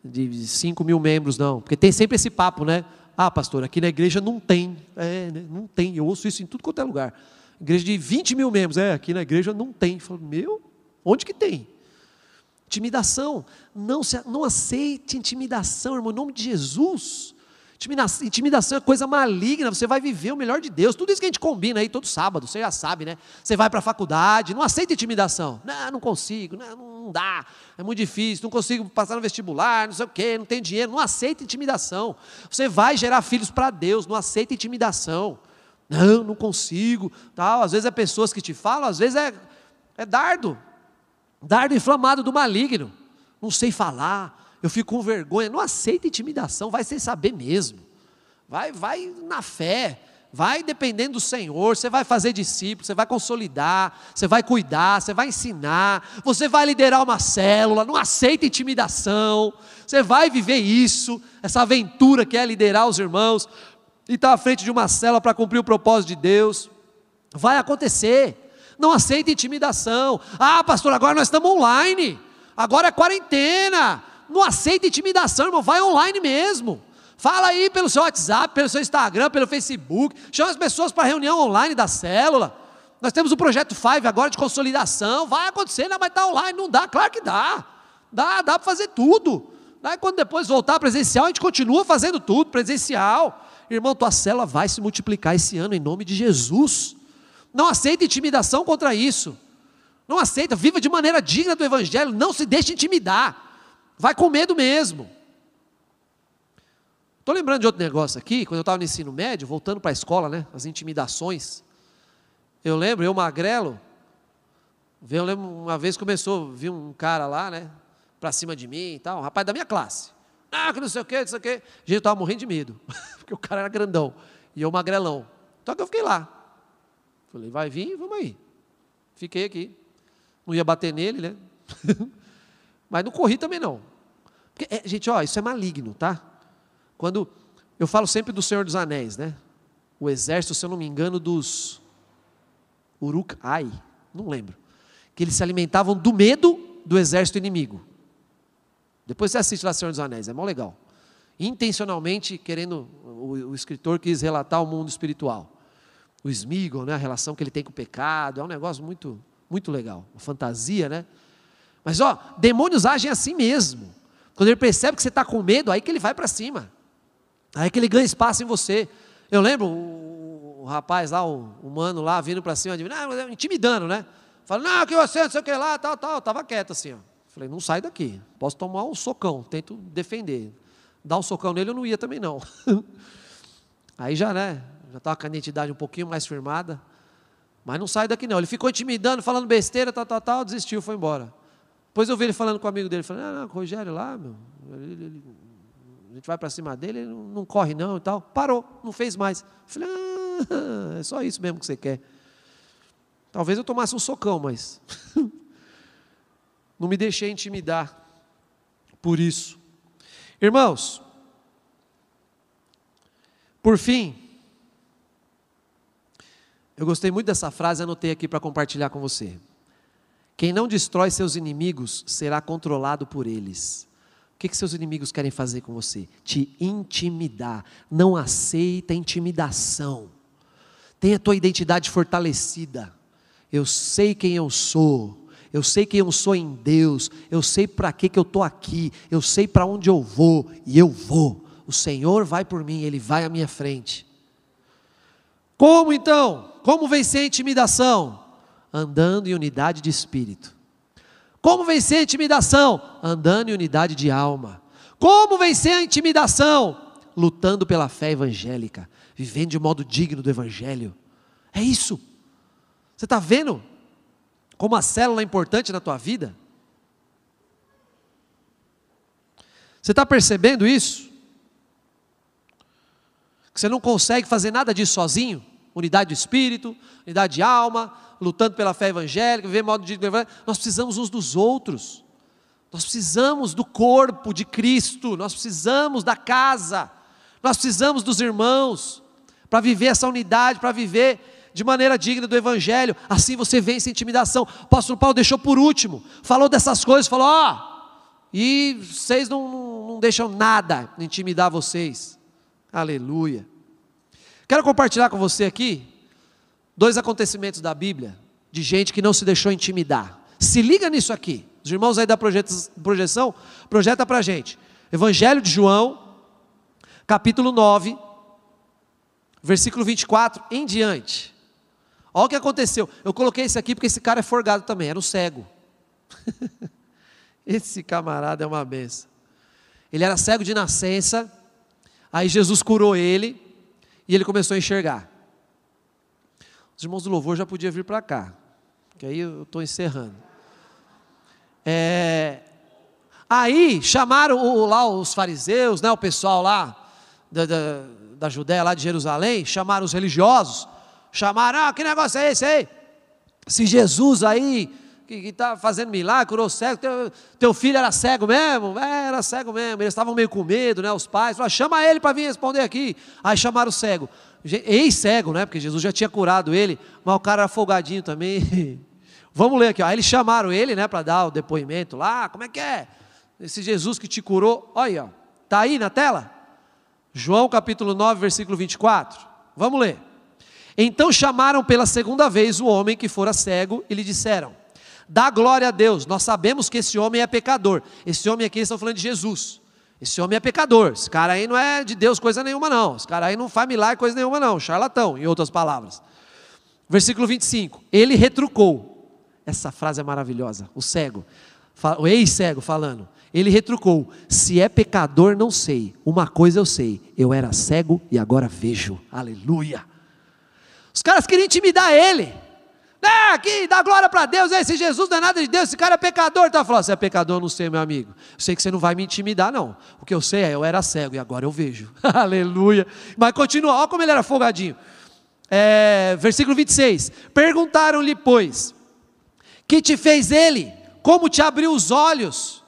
de 5 mil membros, não. Porque tem sempre esse papo, né? Ah, pastor, aqui na igreja não tem. É, né? não tem. Eu ouço isso em tudo quanto é lugar. Igreja de 20 mil membros. É, aqui na igreja não tem. Eu falo, meu, onde que tem? Intimidação. Não, não aceite intimidação, irmão, em nome de Jesus. Intimidação é coisa maligna, você vai viver o melhor de Deus. Tudo isso que a gente combina aí todo sábado, você já sabe, né? Você vai para a faculdade, não aceita intimidação. Não, não consigo, não, não dá, é muito difícil, não consigo passar no vestibular, não sei o quê, não tenho dinheiro. Não aceita intimidação. Você vai gerar filhos para Deus, não aceita intimidação. Não, não consigo. Tal. Às vezes é pessoas que te falam, às vezes é, é dardo. Dardo inflamado do maligno. Não sei falar, eu fico com vergonha. Não aceita intimidação, vai sem saber mesmo. Vai, vai na fé, vai dependendo do Senhor, você vai fazer discípulos, você vai consolidar, você vai cuidar, você vai ensinar, você vai liderar uma célula, não aceita intimidação, você vai viver isso, essa aventura que é liderar os irmãos e estar à frente de uma célula para cumprir o propósito de Deus. Vai acontecer. Não aceita intimidação. Ah, pastor, agora nós estamos online. Agora é quarentena. Não aceita intimidação, irmão. Vai online mesmo. Fala aí pelo seu WhatsApp, pelo seu Instagram, pelo Facebook. Chama as pessoas para reunião online da célula. Nós temos o projeto Five agora de consolidação. Vai acontecer, não, mas está online. Não dá, claro que dá. Dá, dá para fazer tudo. Daí quando depois voltar presencial, a gente continua fazendo tudo presencial. Irmão, tua célula vai se multiplicar esse ano em nome de Jesus. Não aceita intimidação contra isso. Não aceita, viva de maneira digna do Evangelho, não se deixe intimidar. Vai com medo mesmo. Estou lembrando de outro negócio aqui, quando eu estava no ensino médio, voltando para a escola, né? As intimidações. Eu lembro, eu magrelo, eu lembro uma vez começou, vi um cara lá, né? Para cima de mim e tal, um rapaz da minha classe. Ah, que não sei o que, não sei o que. Gente, eu estava morrendo de medo, <laughs> porque o cara era grandão e eu magrelão. Então que eu fiquei lá. Falei, vai vir, vamos aí. Fiquei aqui. Não ia bater nele, né? <laughs> Mas não corri também não. É, gente, ó, isso é maligno, tá? Quando eu falo sempre do Senhor dos Anéis, né? O exército, se eu não me engano, dos Uruk-ai, não lembro. Que eles se alimentavam do medo do exército inimigo. Depois você assiste lá Senhor dos Anéis, é mó legal. Intencionalmente querendo, o, o escritor quis relatar o mundo espiritual o Smigol, né, a relação que ele tem com o pecado, é um negócio muito, muito legal, uma fantasia, né? Mas ó, demônios agem assim mesmo. Quando ele percebe que você está com medo, aí que ele vai para cima. Aí que ele ganha espaço em você. Eu lembro o, o rapaz lá, o, o mano lá, vindo para cima mim, não, intimidando, né? Falando, não, que você, não sei o que lá, tal, tal. Eu estava quieto assim, ó. Falei, não sai daqui. Posso tomar um socão, tento defender. Dar um socão nele eu não ia também não. <laughs> Aí já, né? já estava com a identidade um pouquinho mais firmada. Mas não sai daqui não. Ele ficou intimidando, falando besteira, tal, tal, tal, desistiu, foi embora. Depois eu vi ele falando com o amigo dele, falando, ah, não, Rogério lá, meu, ele, ele, a gente vai para cima dele, ele não, não, corre não e tal. Parou, não fez mais. falei, ah, é só isso mesmo que você quer. Talvez eu tomasse um socão, mas <laughs> não me deixei intimidar por isso. Irmãos, por fim, eu gostei muito dessa frase, anotei aqui para compartilhar com você. Quem não destrói seus inimigos será controlado por eles. O que, que seus inimigos querem fazer com você? Te intimidar. Não aceita intimidação. Tenha a tua identidade fortalecida. Eu sei quem eu sou. Eu sei quem eu sou em Deus. Eu sei para que, que eu estou aqui. Eu sei para onde eu vou. E eu vou. O Senhor vai por mim, Ele vai à minha frente. Como então? Como vencer a intimidação? Andando em unidade de espírito. Como vencer a intimidação? Andando em unidade de alma. Como vencer a intimidação? Lutando pela fé evangélica, vivendo de modo digno do evangelho. É isso. Você está vendo como a célula é importante na tua vida? Você está percebendo isso? Que você não consegue fazer nada disso sozinho? Unidade do espírito, unidade de alma, lutando pela fé evangélica, viver modo de nós precisamos uns dos outros. Nós precisamos do corpo de Cristo, nós precisamos da casa, nós precisamos dos irmãos para viver essa unidade, para viver de maneira digna do Evangelho. Assim você vence a intimidação. O apóstolo Paulo deixou por último, falou dessas coisas, falou: ó, oh, e vocês não, não, não deixam nada intimidar vocês. Aleluia. Quero compartilhar com você aqui dois acontecimentos da Bíblia de gente que não se deixou intimidar. Se liga nisso aqui. Os irmãos aí da projeção, projeta para a gente. Evangelho de João, capítulo 9, versículo 24 em diante. Olha o que aconteceu. Eu coloquei esse aqui porque esse cara é forgado também, era um cego. <laughs> esse camarada é uma benção. Ele era cego de nascença, aí Jesus curou ele, e ele começou a enxergar. Os irmãos do louvor já podiam vir para cá, que aí eu estou encerrando. É, aí chamaram o, lá os fariseus, né, o pessoal lá da, da, da Judéia, lá de Jerusalém, chamaram os religiosos, chamaram, ah, que negócio é esse aí? Se Jesus aí que está fazendo milagre, curou cego, teu, teu, filho era cego mesmo? É, era cego mesmo. Eles estavam meio com medo, né? Os pais falaram, chama ele para vir responder aqui. Aí chamaram o cego. Ex-cego, né? Porque Jesus já tinha curado ele, mas o cara era folgadinho também. <laughs> Vamos ler aqui, ó. Aí eles chamaram ele, né, para dar o depoimento lá. Como é que é? Esse Jesus que te curou. Olha aí. Tá aí na tela? João capítulo 9, versículo 24. Vamos ler. Então chamaram pela segunda vez o homem que fora cego e lhe disseram: Dá glória a Deus. Nós sabemos que esse homem é pecador. Esse homem aqui, estão falando de Jesus. Esse homem é pecador. Esse cara aí não é de Deus coisa nenhuma, não. Esse cara aí não faz milagre coisa nenhuma, não. Charlatão, em outras palavras. Versículo 25. Ele retrucou. Essa frase é maravilhosa. O cego, o ex-cego falando. Ele retrucou: Se é pecador, não sei. Uma coisa eu sei: eu era cego e agora vejo. Aleluia. Os caras queriam intimidar ele. Ah, aqui, dá glória para Deus. Esse Jesus não é nada de Deus, esse cara é pecador. Está falando, você é pecador, eu não sei, meu amigo. Eu sei que você não vai me intimidar, não. O que eu sei é, eu era cego e agora eu vejo. <laughs> Aleluia. Mas continua, olha como ele era folgadinho. É, versículo 26. Perguntaram-lhe, pois, que te fez ele? Como te abriu os olhos?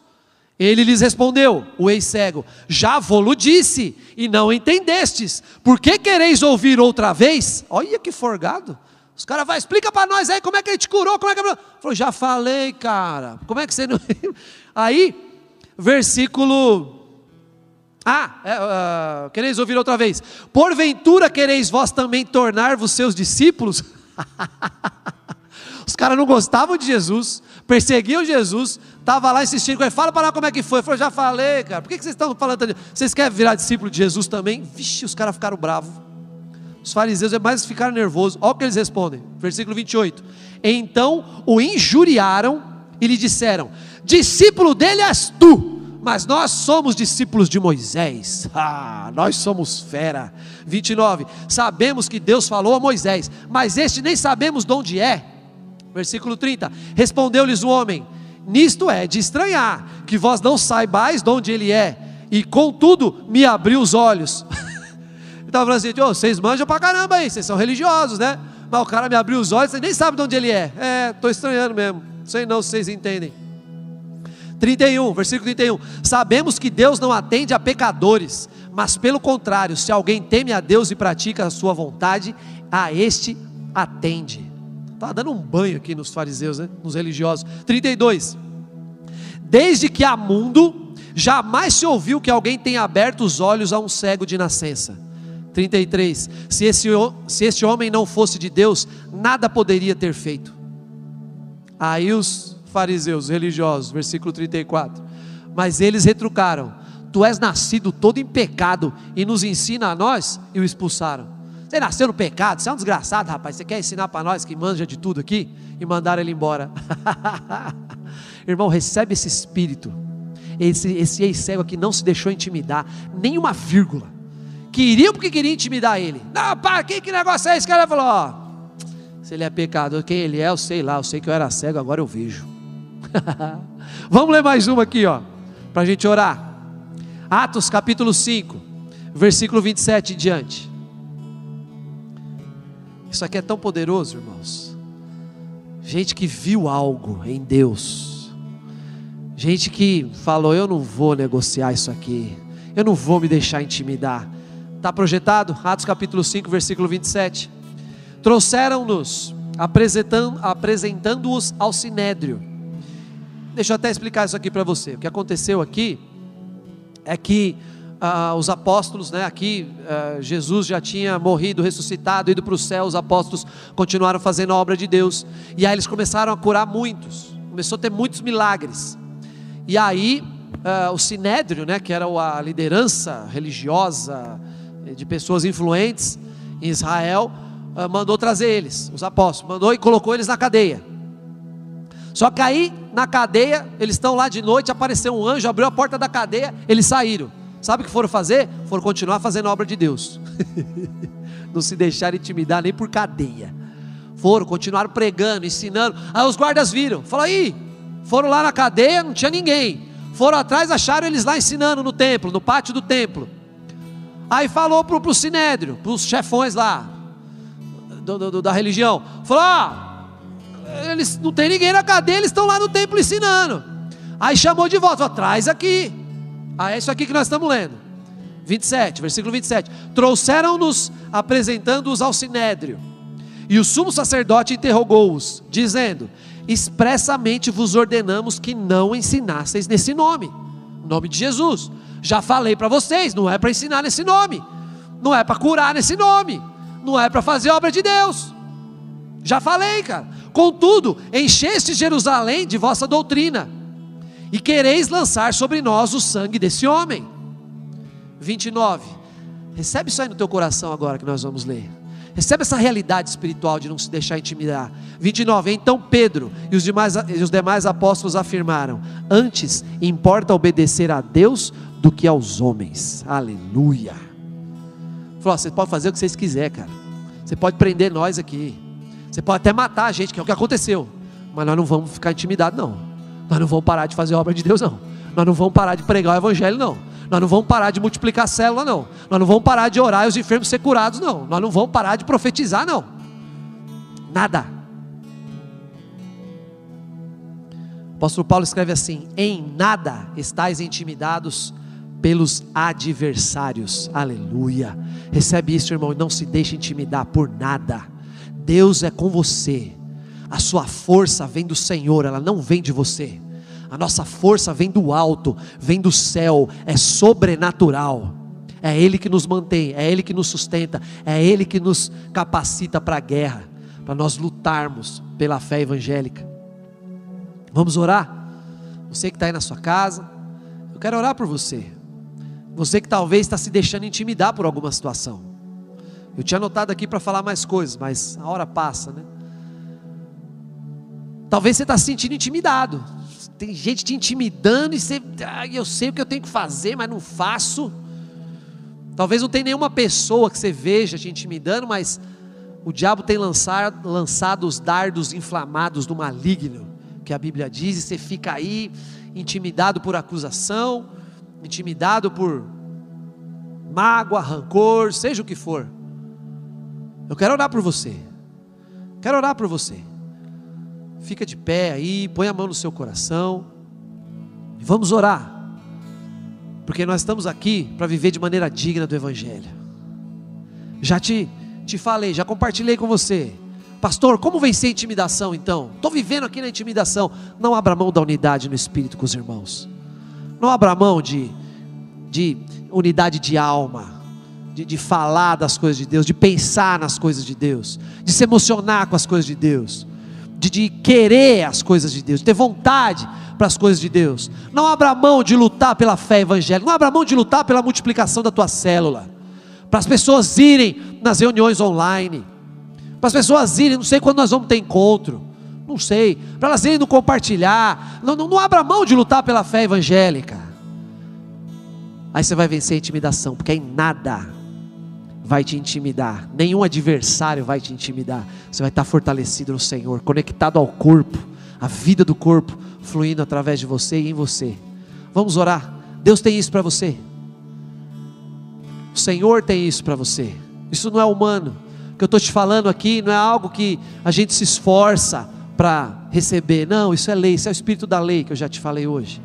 Ele lhes respondeu, o ex-cego: Já vou-lo disse, e não entendestes. Por que quereis ouvir outra vez? Olha que forgado. Os caras vão, explica para nós aí como é que ele te curou, como é que ele... Falou, já falei, cara. Como é que você não. <laughs> Aí, versículo. Ah, é, uh, quereis ouvir outra vez? Porventura quereis vós também tornar-vos seus discípulos? <laughs> Os caras não gostavam de Jesus, perseguiam Jesus, estava lá insistindo com ele, fala para nós como é que foi. Ele falou, já falei, cara, por que vocês estão falando? Vocês querem virar discípulo de Jesus também? Vixe, os caras ficaram bravos. Os fariseus é mais ficaram nervosos. Olha o que eles respondem. Versículo 28. Então o injuriaram e lhe disseram: Discípulo dele és tu, mas nós somos discípulos de Moisés. <laughs> Ah, nós somos fera. 29. Sabemos que Deus falou a Moisés, mas este nem sabemos de onde é. Versículo 30. Respondeu-lhes o homem: Nisto é de estranhar que vós não saibais de onde ele é, e contudo me abriu os olhos. <laughs> estava falando assim, oh, vocês manjam pra caramba aí, vocês são religiosos, né? Mas o cara me abriu os olhos, você nem sabe de onde ele é. É, estou estranhando mesmo. Sei não se vocês entendem. 31, versículo 31. Sabemos que Deus não atende a pecadores, mas pelo contrário, se alguém teme a Deus e pratica a sua vontade, a este atende. Está dando um banho aqui nos fariseus, né? nos religiosos. 32. Desde que há mundo, jamais se ouviu que alguém tenha aberto os olhos a um cego de nascença 33. Se esse, se esse homem não fosse de Deus, nada poderia ter feito. Aí os fariseus religiosos, versículo 34. Mas eles retrucaram: Tu és nascido todo em pecado e nos ensina a nós, e o expulsaram. Você nasceu no pecado, você é um desgraçado, rapaz. Você quer ensinar para nós que manja de tudo aqui? E mandaram ele embora. <laughs> Irmão, recebe esse espírito. Esse, esse ex-cego aqui não se deixou intimidar, nem uma vírgula queriam porque queriam intimidar ele. Não, pá, que, que negócio é esse? O cara falou: ó, se ele é pecador, quem ele é, eu sei lá, eu sei que eu era cego, agora eu vejo. <laughs> Vamos ler mais uma aqui, ó, para a gente orar. Atos capítulo 5, versículo 27 em diante. Isso aqui é tão poderoso, irmãos. Gente que viu algo em Deus. Gente que falou: Eu não vou negociar isso aqui. Eu não vou me deixar intimidar. Está projetado? Atos capítulo 5, versículo 27. Trouxeram-nos, apresentando-os apresentando ao sinédrio. Deixa eu até explicar isso aqui para você. O que aconteceu aqui é que ah, os apóstolos, né, aqui ah, Jesus já tinha morrido, ressuscitado, ido para o céu, os apóstolos continuaram fazendo a obra de Deus, e aí eles começaram a curar muitos, começou a ter muitos milagres, e aí ah, o sinédrio, né, que era a liderança religiosa, de pessoas influentes em Israel, ah, mandou trazer eles, os apóstolos, mandou e colocou eles na cadeia. Só que aí, na cadeia, eles estão lá de noite, apareceu um anjo, abriu a porta da cadeia, eles saíram. Sabe o que foram fazer? Foram continuar fazendo a obra de Deus. <laughs> Não se deixaram intimidar nem por cadeia. Foram, continuaram pregando, ensinando. Aí os guardas viram, falou: aí, Foram lá na cadeia, não tinha ninguém. Foram atrás, acharam eles lá ensinando no templo, no pátio do templo. Aí falou para o sinédrio, para os chefões lá, do, do, da religião: falou, eles não tem ninguém na cadeia, eles estão lá no templo ensinando. Aí chamou de volta, traz aqui. Ah, é isso aqui que nós estamos lendo. 27, versículo 27. Trouxeram-nos apresentando-os ao sinédrio. E o sumo sacerdote interrogou-os, dizendo: Expressamente vos ordenamos que não ensinasseis nesse nome, nome de Jesus. Já falei para vocês, não é para ensinar nesse nome, não é para curar nesse nome, não é para fazer obra de Deus. Já falei, cara. Contudo, encheste Jerusalém de vossa doutrina, e quereis lançar sobre nós o sangue desse homem. 29. Recebe isso aí no teu coração agora que nós vamos ler. Recebe essa realidade espiritual de não se deixar intimidar. 29. Então Pedro e os demais, e os demais apóstolos afirmaram: Antes importa obedecer a Deus do que aos homens. Aleluia. Falou: Você pode fazer o que vocês quiserem, cara. Você pode prender nós aqui. Você pode até matar a gente, que é o que aconteceu. Mas nós não vamos ficar intimidados, não. Nós não vamos parar de fazer a obra de Deus, não. Nós não vamos parar de pregar o Evangelho, não. Nós não vamos parar de multiplicar célula, não. Nós não vamos parar de orar e os enfermos ser curados, não. Nós não vamos parar de profetizar, não. Nada. O apóstolo Paulo escreve assim: Em nada estáis intimidados pelos adversários. Aleluia. Recebe isso, irmão, e não se deixe intimidar por nada. Deus é com você. A sua força vem do Senhor, ela não vem de você. A nossa força vem do alto, vem do céu, é sobrenatural. É Ele que nos mantém, é Ele que nos sustenta, é Ele que nos capacita para a guerra, para nós lutarmos pela fé evangélica. Vamos orar? Você que está aí na sua casa, eu quero orar por você. Você que talvez está se deixando intimidar por alguma situação. Eu tinha anotado aqui para falar mais coisas, mas a hora passa, né? Talvez você está se sentindo intimidado tem gente te intimidando e você, ah, eu sei o que eu tenho que fazer, mas não faço. Talvez não tenha nenhuma pessoa que você veja te intimidando, mas o diabo tem lançado, lançado os dardos inflamados do maligno, que a Bíblia diz, e você fica aí intimidado por acusação, intimidado por mágoa, rancor, seja o que for. Eu quero orar por você. Quero orar por você. Fica de pé aí, põe a mão no seu coração. E vamos orar. Porque nós estamos aqui para viver de maneira digna do Evangelho. Já te, te falei, já compartilhei com você. Pastor, como vencer a intimidação então? Estou vivendo aqui na intimidação. Não abra mão da unidade no espírito com os irmãos. Não abra mão de, de unidade de alma. De, de falar das coisas de Deus, de pensar nas coisas de Deus, de se emocionar com as coisas de Deus de, de querer as coisas de Deus, de ter vontade para as coisas de Deus. Não abra mão de lutar pela fé evangélica, não abra mão de lutar pela multiplicação da tua célula, para as pessoas irem nas reuniões online, para as pessoas irem, não sei quando nós vamos ter encontro, não sei, para elas irem no compartilhar, não, não, não abra mão de lutar pela fé evangélica. Aí você vai vencer a intimidação, porque é em nada vai te intimidar, nenhum adversário vai te intimidar. Você vai estar fortalecido no Senhor, conectado ao corpo, a vida do corpo fluindo através de você e em você. Vamos orar. Deus tem isso para você. O Senhor tem isso para você. Isso não é humano. O que eu estou te falando aqui não é algo que a gente se esforça para receber. Não, isso é lei, isso é o espírito da lei que eu já te falei hoje.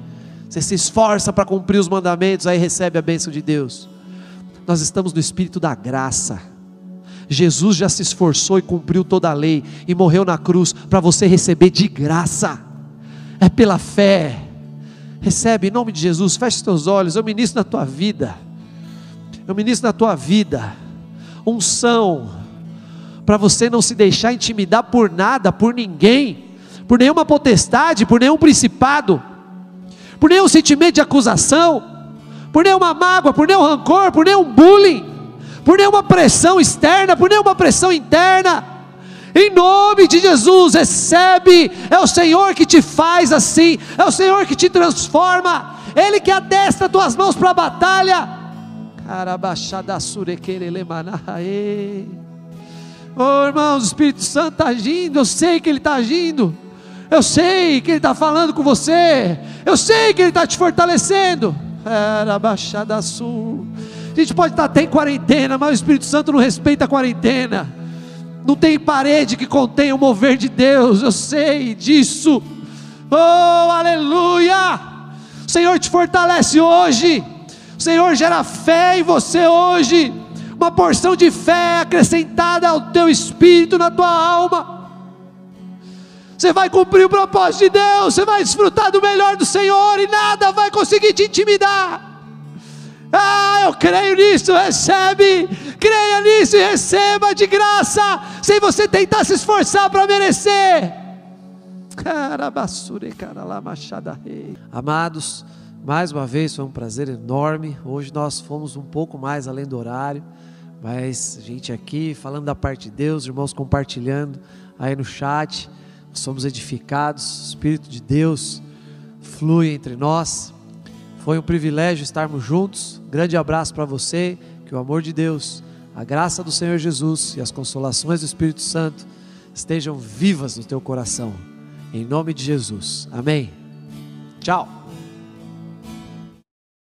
Você se esforça para cumprir os mandamentos, aí recebe a bênção de Deus. Nós estamos no espírito da graça. Jesus já se esforçou e cumpriu toda a lei e morreu na cruz para você receber de graça. É pela fé. Recebe em nome de Jesus. Feche teus olhos. Eu ministro na tua vida. Eu ministro na tua vida. Unção para você não se deixar intimidar por nada, por ninguém, por nenhuma potestade, por nenhum principado, por nenhum sentimento de acusação por nenhuma mágoa, por nenhum rancor, por nenhum bullying, por nenhuma pressão externa, por nenhuma pressão interna. Em nome de Jesus, recebe. É o Senhor que te faz assim, é o Senhor que te transforma, Ele que adestra tuas mãos para a batalha. Oh irmãos, o Espírito Santo está agindo, eu sei que Ele está agindo. Eu sei que Ele está falando com você. Eu sei que Ele está te fortalecendo. Era Baixada Sul. A gente pode estar até em quarentena, mas o Espírito Santo não respeita a quarentena. Não tem parede que contenha o mover de Deus. Eu sei disso. Oh, aleluia! O Senhor te fortalece hoje. O Senhor gera fé em você hoje. Uma porção de fé acrescentada ao teu espírito, na tua alma. Você vai cumprir o propósito de Deus, você vai desfrutar do melhor do Senhor e nada vai conseguir te intimidar. Ah, eu creio nisso, recebe, creia nisso e receba de graça, sem você tentar se esforçar para merecer. Amados, mais uma vez foi um prazer enorme. Hoje nós fomos um pouco mais além do horário, mas gente aqui falando da parte de Deus, irmãos compartilhando aí no chat somos edificados, o Espírito de Deus flui entre nós. Foi um privilégio estarmos juntos. Grande abraço para você, que o amor de Deus, a graça do Senhor Jesus e as consolações do Espírito Santo estejam vivas no teu coração. Em nome de Jesus. Amém. Tchau.